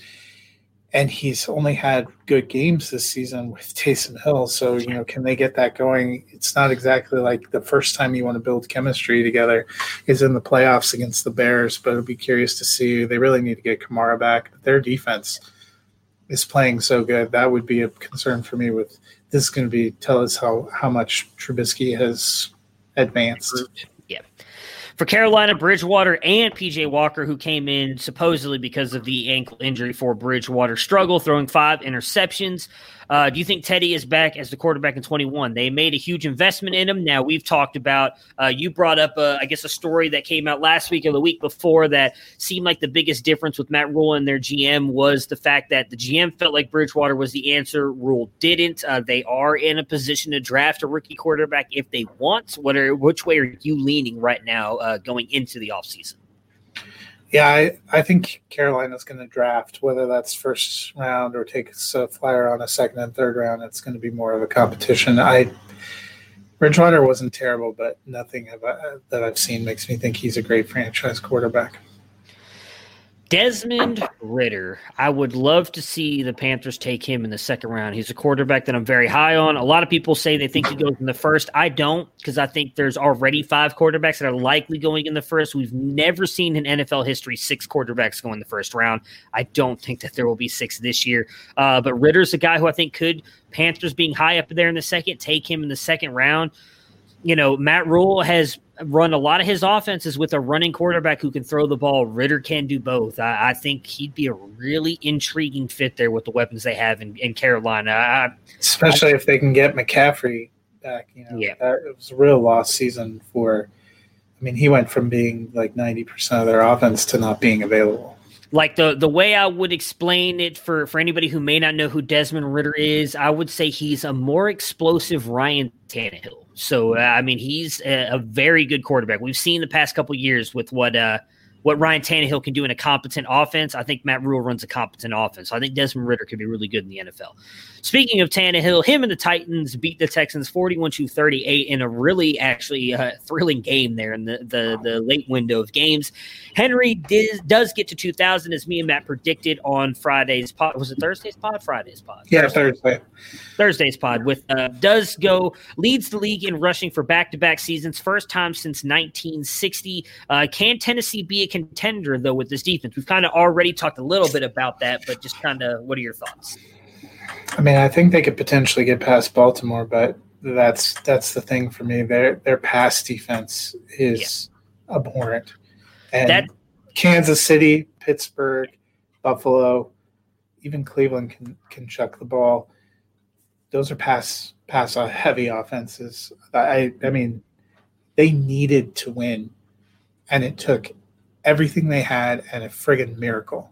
and he's only had good games this season with Taysom Hill. So, you know, can they get that going? It's not exactly like the first time you want to build chemistry together is in the playoffs against the Bears, but I'd be curious to see. They really need to get Kamara back. Their defense is playing so good. That would be a concern for me with this is going to be tell us how, how much Trubisky has advanced. For Carolina, Bridgewater and PJ Walker, who came in supposedly because of the ankle injury for Bridgewater, struggle throwing five interceptions. Uh, do you think Teddy is back as the quarterback in 21? They made a huge investment in him. Now we've talked about. Uh, you brought up, uh, I guess, a story that came out last week or the week before that seemed like the biggest difference with Matt Rhule and their GM was the fact that the GM felt like Bridgewater was the answer. Rhule didn't. Uh, they are in a position to draft a rookie quarterback if they want. What are which way are you leaning right now uh, going into the offseason? Yeah, I, I think Carolina's going to draft, whether that's first round or take a flyer on a second and third round. It's going to be more of a competition. I Bridgewater wasn't terrible, but nothing that I've seen makes me think he's a great franchise quarterback. Desmond Ridder. I would love to see the Panthers take him in the second round. He's a quarterback that I'm very high on. A lot of people say they think he goes in the first. I don't because I think there's already five quarterbacks that are likely going in the first. We've never seen in NFL history six quarterbacks go in the first round. I don't think that there will be six this year. Uh, but Ridder's a guy who I think could, Panthers being high up there in the second, take him in the second round. You know, Matt Rhule has run a lot of his offenses with a running quarterback who can throw the ball. Ridder can do both. I, I think he'd be a really intriguing fit there with the weapons they have in, in Carolina. I, Especially I, if they can get McCaffrey back. You know, yeah. That, it was a real lost season for. I mean, he went from being like ninety percent of their offense to not being available. Like the the way I would explain it for for anybody who may not know who Desmond Ridder is, I would say he's a more explosive Ryan Tannehill. So uh, I mean, he's a, a, very good quarterback. We've seen the past couple years with what uh, what Ryan Tannehill can do in a competent offense. I think Matt Rhule runs a competent offense. So I think Desmond Ridder could be really good in the NFL. Speaking of Tannehill, him and the Titans beat the Texans 41 to 38 in a really actually uh, thrilling game there in the, the, the late window of games. Henry did, does get to 2,000 as me and Matt predicted on Friday's pod. Was it Thursday's pod? Friday's pod. Yeah, Thursday. Thursday's pod with uh, does go leads the league in rushing for back to back seasons, first time since 1960. Uh, can Tennessee be a contender though with this defense? We've kind of already talked a little bit about that, but just kind of what are your thoughts? I mean, I think they could potentially get past Baltimore, but that's that's the thing for me. Their their pass defense is yeah. abhorrent, and that, Kansas City, Pittsburgh, Buffalo, even Cleveland can can chuck the ball. Those are pass pass heavy offenses. I I mean, they needed to win, and it took everything they had and a friggin' miracle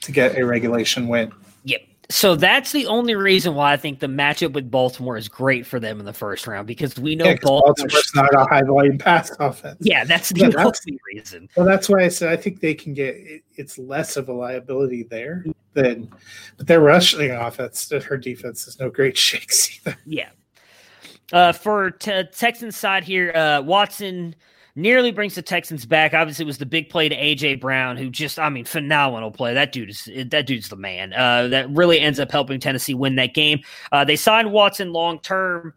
to get a regulation win. Yep So that's the only reason why I think the matchup with Baltimore is great for them in the first round because we know Yeah, Baltimore's not a high volume pass offense. Yeah, that's the Yeah, only reason. Well, that's why I said I think they can get it, it's less of a liability there than, but their rushing offense, her defense is no great shakes either. Yeah. Uh, for t- Texans side here, uh, Watson nearly brings the Texans back. Obviously, it was the big play to AJ Brown, who just, I mean, phenomenal play. That dude is that dude's the man. Uh, that really ends up helping Tennessee win that game. Uh, they signed Watson long term.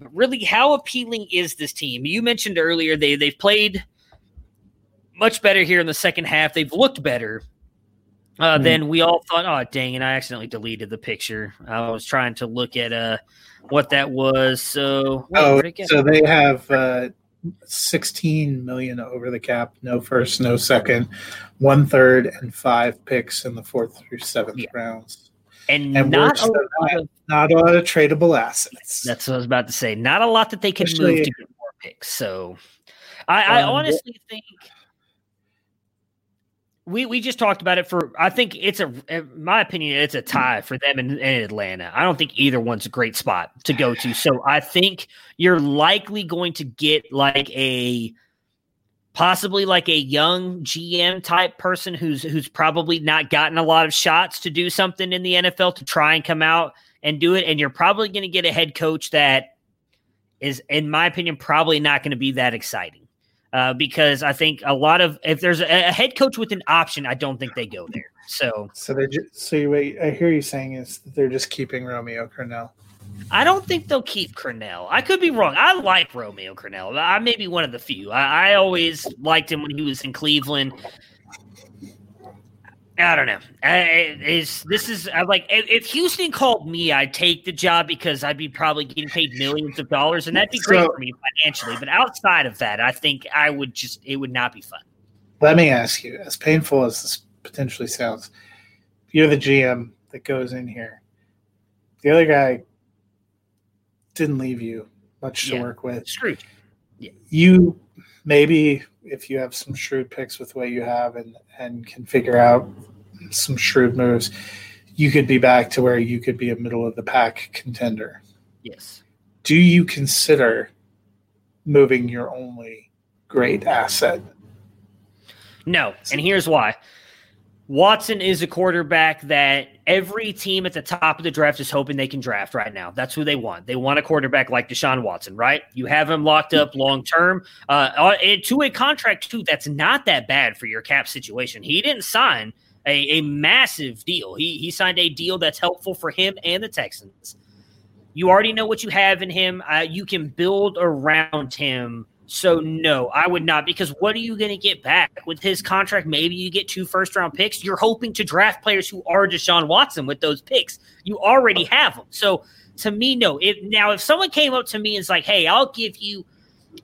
Really, how appealing is this team? You mentioned earlier they they've played much better here in the second half. They've looked better. Uh, Mhm. Then we all thought, oh dang And I accidentally deleted the picture. I was trying to look at uh what that was. So wait, Oh, where'd it go? so they have uh, 16 million over the cap, no first, no second, one third, and five picks in the fourth through seventh Yeah. rounds. and, and not a lot of, Not a lot of tradable assets. that's what I was about to say. Not a lot that they can Especially- move to get more picks. So I, I Um, honestly think we we just talked about it for. I think it's a, in my opinion, it's a tie for them in, in Atlanta. I don't think either one's a great spot to go to. So I think you're likely going to get like a possibly like a young GM type person who's who's probably not gotten a lot of shots to do something in the NFL to try and come out and do it. And you're probably going to get a head coach that is, in my opinion, probably not going to be that exciting. Uh, because I think a lot of if there's a, a head coach with an option, I don't think they go there. So So they're just, so you, wait, I hear you saying is that they're just keeping Romeo Crennel. I don't think they'll keep Crennel. I could be wrong. I like Romeo Crennel. I may be one of the few. I, I always liked him when he was in Cleveland. I don't know. Is this is I like if, Houston called me, I'd take the job because I'd be probably getting paid millions of dollars, and that'd be great So- for me financially. But outside of that, I think I would just it would not be fun. Let me ask you, as painful as this potentially sounds, you're the GM that goes in here. The other guy didn't leave you much to Yeah. work with. Scrooge. You maybe if you have some shrewd picks with what you have and and can figure out some shrewd moves, you could be back to where you could be a middle of the pack contender. Yes. Do you consider moving your only great asset? No, and here's why. Watson is a quarterback that every team at the top of the draft is hoping they can draft right now. That's who they want. They want a quarterback like Deshaun Watson, right? You have him locked up long term uh, uh, and to a contract, too, that's not that bad for your cap situation. He didn't sign a, a massive deal, he, he signed a deal that's helpful for him and the Texans. You already know what you have in him. Uh, you can build around him. So no, I would not because what are you going to get back with his contract? Maybe you get two first round picks. You're hoping to draft players who are Deshaun Watson with those picks. You already have them. So to me, no. If now if someone came up to me and is like, "Hey, I'll give you,"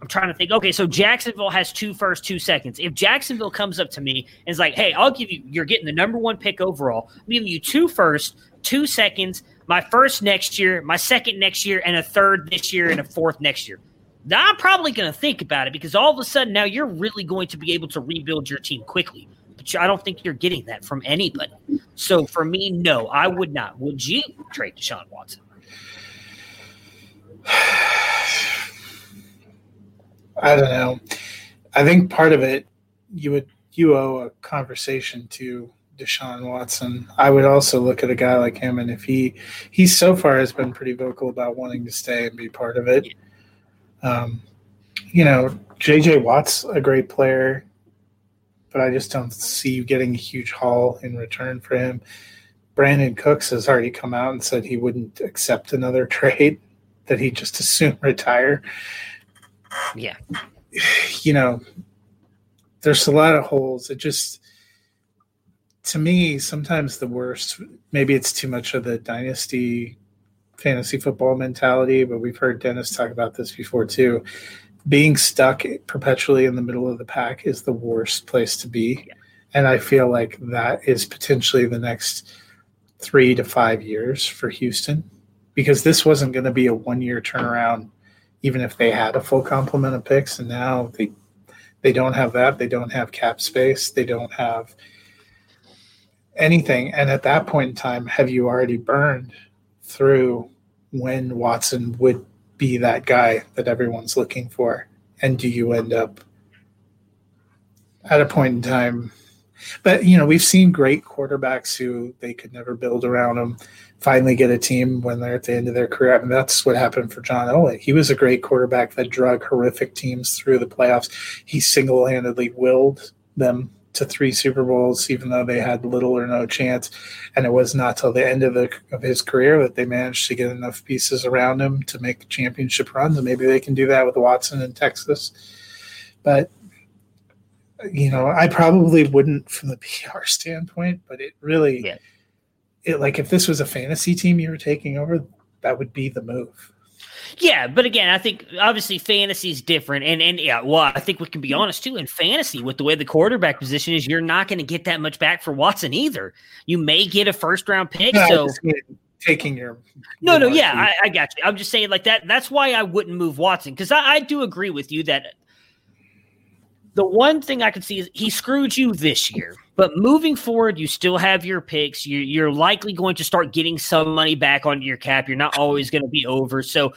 I'm trying to think. Okay, so Jacksonville has two first, two seconds. If Jacksonville comes up to me and is like, "Hey, I'll give you," you're getting the number one pick overall. I'm giving you two first, two seconds, my first next year, my second next year, and a third this year, and a fourth next year. Now, I'm probably going to think about it because all of a sudden now you're really going to be able to rebuild your team quickly. But I don't think you're getting that from anybody. So for me, no, I would not. Would you trade Deshaun Watson? I don't know. I think part of it you would you owe a conversation to Deshaun Watson. I would also look at a guy like him, and if he he so far has been pretty vocal about wanting to stay and be part of it. Um, you know, JJ Watt's a great player, but I just don't see you getting a huge haul in return for him. Brandin Cooks has already come out and said he wouldn't accept another trade; that he'd just as soon retire Yeah. you know, there's a lot of holes. It just, to me, sometimes the worst, maybe it's too much of the dynasty fantasy football mentality, but we've heard Dennis talk about this before too. Being stuck perpetually in the middle of the pack is the worst place to be. And I feel like that is potentially the next three to five years for Houston because this wasn't going to be a one year turnaround even if they had a full complement of picks and now they they don't have that they don't have cap space they don't have anything. And at that point in time, have you already burned through when Watson would be that guy that everyone's looking for? And do you end up at a point in time? But you know, we've seen great quarterbacks who they could never build around them finally get a team when they're at the end of their career. I mean, that's what happened for John Elway. He was a great quarterback that drug horrific teams through the playoffs. He single handedly willed them to three Super Bowls, even though they had little or no chance. And it was not till the end of, the, of his career that they managed to get enough pieces around him to make championship runs. And maybe they can do that with Watson in Texas. But you know, I probably wouldn't from the PR standpoint, but it really yeah it, like if this was a fantasy team you were taking over, that would be the move. Yeah, but again, I think obviously fantasy is different, and and yeah, well, I think we can be honest too. In fantasy, with the way the quarterback position is, you're not going to get that much back for Watson either. You may get a first round pick, no, so taking your no, no, yeah, I, I, got you. I'm just saying like that. That's why I wouldn't move Watson because I, I do agree with you that the one thing I can see is he screwed you this year. But moving forward, you still have your picks. You, you're likely going to start getting some money back onto your cap. You're not always going to be over. So,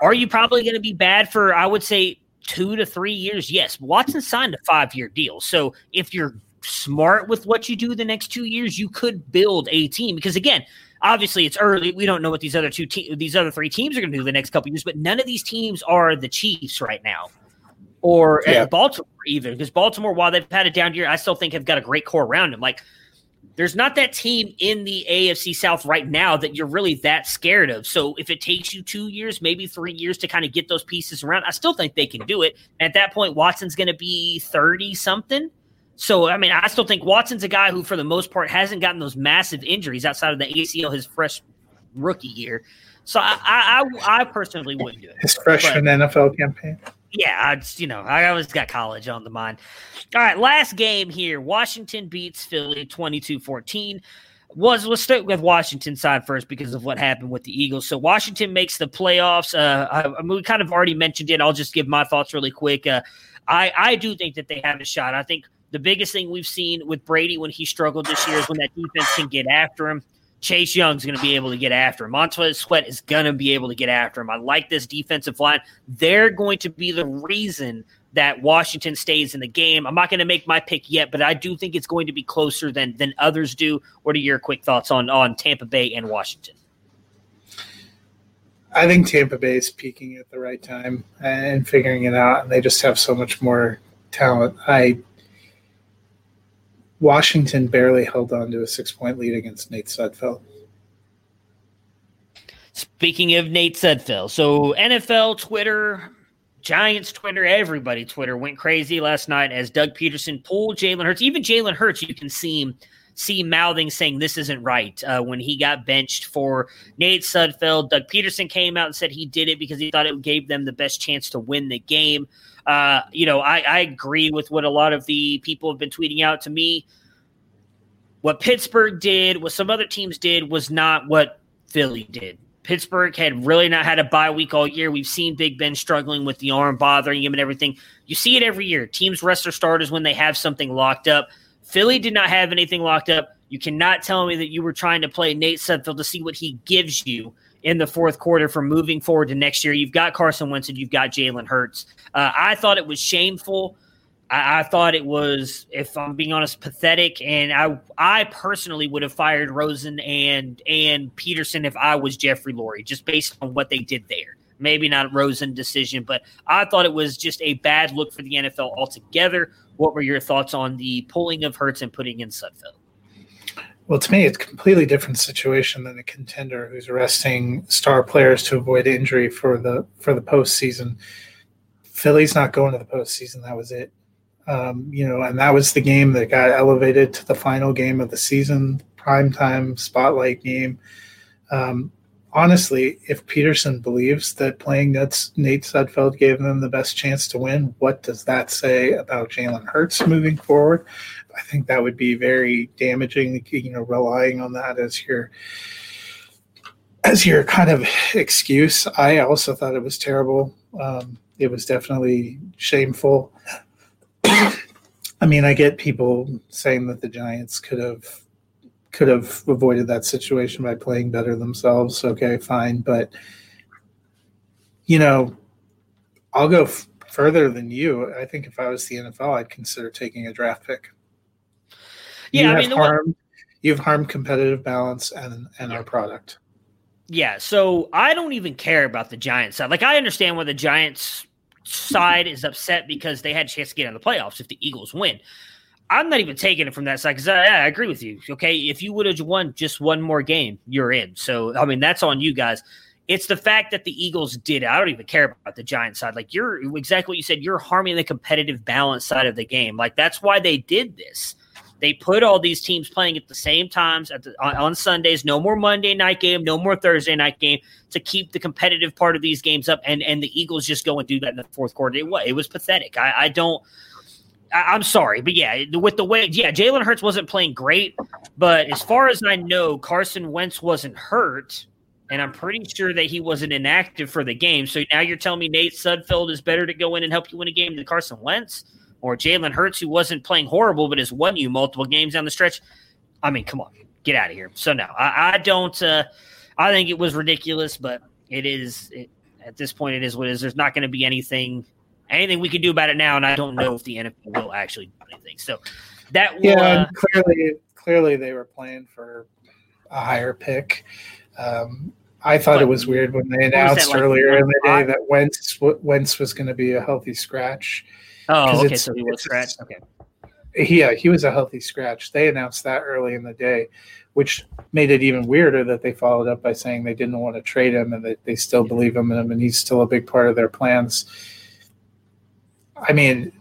are you probably going to be bad for, I would say, two to three years? Yes. Watson signed a five year deal. So, if you're smart with what you do the next two years, you could build a team. Because, again, obviously it's early. We don't know what these other two te- these other three teams are going to do the next couple years, but none of these teams are the Chiefs right now or uh, yeah. Baltimore even because Baltimore, while they've had a down year, I still think have got a great core around them. Like there's not that team in the AFC South right now that you're really that scared of. So if it takes you two years, maybe three years to kind of get those pieces around, I still think they can do it. At that point, Watson's going to be 30 something. So, I mean, I still think Watson's a guy who, for the most part, hasn't gotten those massive injuries outside of the ACL his fresh rookie year. So I, I, I personally wouldn't do it. His freshman but, NFL campaign yeah, I just, you know, I always got college on the mind. All right, last game here. Washington beats Philly 22-14. Was let's start with Washington side first because of what happened with the Eagles. So Washington makes the playoffs. Uh, I, I mean, we kind of already mentioned it. I'll just give my thoughts really quick. Uh, I I do think that they have a shot. I think the biggest thing we've seen with Brady when he struggled this year is when that defense can get after him. Chase Young's going to be able to get after him. Montez Sweat is going to be able to get after him. I like this defensive line. They're going to be the reason that Washington stays in the game. I'm not going to make my pick yet, but I do think it's going to be closer than than others do. What are your quick thoughts on on Tampa Bay and Washington? I think Tampa Bay is peaking at the right time and figuring it out, and they just have so much more talent. I Washington barely held on to a six point lead against Nate Sudfeld. Speaking of Nate Sudfeld, so NFL Twitter, Giants Twitter, everybody Twitter went crazy last night as Doug Pederson pulled Jalen Hurts. Even Jalen Hurts, you can see him see mouthing saying this isn't right uh, when he got benched for Nate Sudfeld. Doug Pederson came out and said he did it because he thought it gave them the best chance to win the game. Uh, you know, I, I agree with what a lot of the people have been tweeting out to me. What Pittsburgh did, what some other teams did, was not what Philly did. Pittsburgh had really not had a bye week all year. We've seen Big Ben struggling with the arm, bothering him, and everything. You see it every year. Teams rest their starters when they have something locked up. Philly did not have anything locked up. You cannot tell me that you were trying to play Nate Sudfeld to see what he gives you in the fourth quarter from moving forward to next year. You've got Carson Wentz and you've got Jalen Hurts. Uh, I thought it was shameful. I, I, thought it was, if I'm being honest, pathetic. And I I personally would have fired Rosen and and Pederson if I was Jeffrey Lurie, just based on what they did there. Maybe not Rosen decision, but I thought it was just a bad look for the NFL altogether. What were your thoughts on the pulling of Hurts and putting in Sudfeld? Well, to me, it's a completely different situation than a contender who's arresting star players to avoid injury for the for the postseason. Philly's not going to the postseason. That was it. Um, you know, and that was the game that got elevated to the final game of the season, primetime spotlight game. Um, honestly, if Pederson believes that playing Nate, Nate Sudfeld gave them the best chance to win, what does that say about Jalen Hurts moving forward? I think that would be very damaging. You know, relying on that as your as your kind of excuse. I also thought it was terrible. Um, it was definitely shameful. I mean, I get people saying that the Giants could have could have avoided that situation by playing better themselves. Okay, fine, but you know, I'll go f- further than you. I think if I was the NFL, I'd consider taking a draft pick. Yeah, you I mean, harmed, one- you've harmed competitive balance and and our product. Yeah, so I don't even care about the Giants side. Like I understand why the Giants side is upset because they had a chance to get in the playoffs if the Eagles win. I'm not even taking it from that side because I, I agree with you. Okay, if you would have won just one more game, you're in. So I mean, that's on you guys. It's the fact that the Eagles did. it. I don't even care about the Giants side. Like you're exactly what you said. You're harming the competitive balance side of the game. Like that's why they did this. They put all these teams playing at the same times at the, on, on Sundays. No more Monday night game. No more Thursday night game to keep the competitive part of these games up. And and the Eagles just go and do that in the fourth quarter. It was it was pathetic. I, I don't. I, I'm sorry, but yeah, with the way, yeah, Jalen Hurts wasn't playing great, but as far as I know, Carson Wentz wasn't hurt, and I'm pretty sure that he wasn't inactive for the game. So now you're telling me Nate Sudfeld is better to go in and help you win a game than Carson Wentz or Jalen Hurts, who wasn't playing horrible but has won you multiple games down the stretch. I mean, come on, get out of here. So no, I, I don't. Uh, I think it was ridiculous, but it is it, at this point. It is what it is. There's not going to be anything anything we can do about it now, and I don't know if the NFL will actually do anything. So that will, Yeah, uh, clearly, clearly they were playing for a higher pick. Um, I thought But it was weird when they that, announced like, earlier in the day that Wentz Wentz was going to be a healthy scratch. Oh, okay, so he was scratched. Okay, Yeah, he was a healthy scratch. They announced that early in the day, which made it even weirder that they followed up by saying they didn't want to trade him and that they still believe him in him and he's still a big part of their plans. I mean,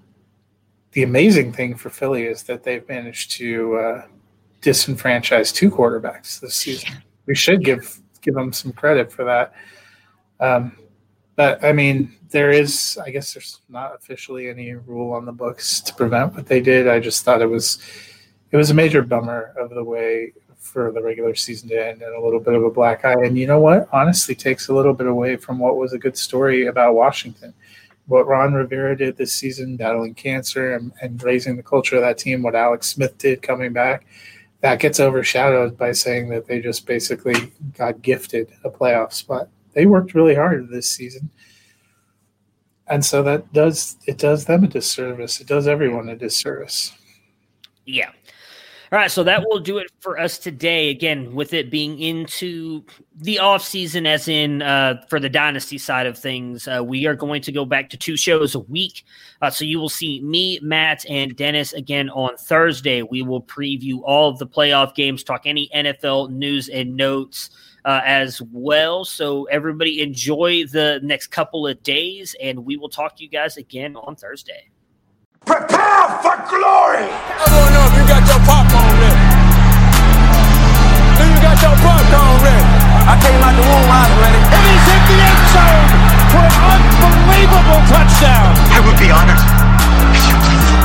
the amazing thing for Philly is that they've managed to uh, disenfranchise two quarterbacks this season. We should give give them some credit for that. Um, but I mean, there is, I guess, there's not officially any rule on the books to prevent what they did. I just thought it was, it was a major bummer of the way for the regular season to end and a little bit of a black eye. And you know what? Honestly, takes a little bit away from what was a good story about Washington. What Ron Rivera did this season, battling cancer and, and raising the culture of that team, what Alex Smith did coming back, that gets overshadowed by saying that they just basically got gifted a playoff spot. They worked really hard this season. And so that does it does them a disservice. It does everyone a disservice. yeah. All right, so that will do it for us today. Again, with it being into the off season, as in uh, for the dynasty side of things, uh, we are going to go back to two shows a week. Uh, so you will see me, Matt, and Dennis again on Thursday. We will preview all of the playoff games, talk any NFL news and notes uh, as well. So everybody enjoy the next couple of days, and we will talk to you guys again on Thursday. Prepare for glory! I don't know if you got your popcorn ready. Do you got your popcorn ready? I came out the womb, I was ready. And he's in the end zone for an unbelievable touchdown. I would be honored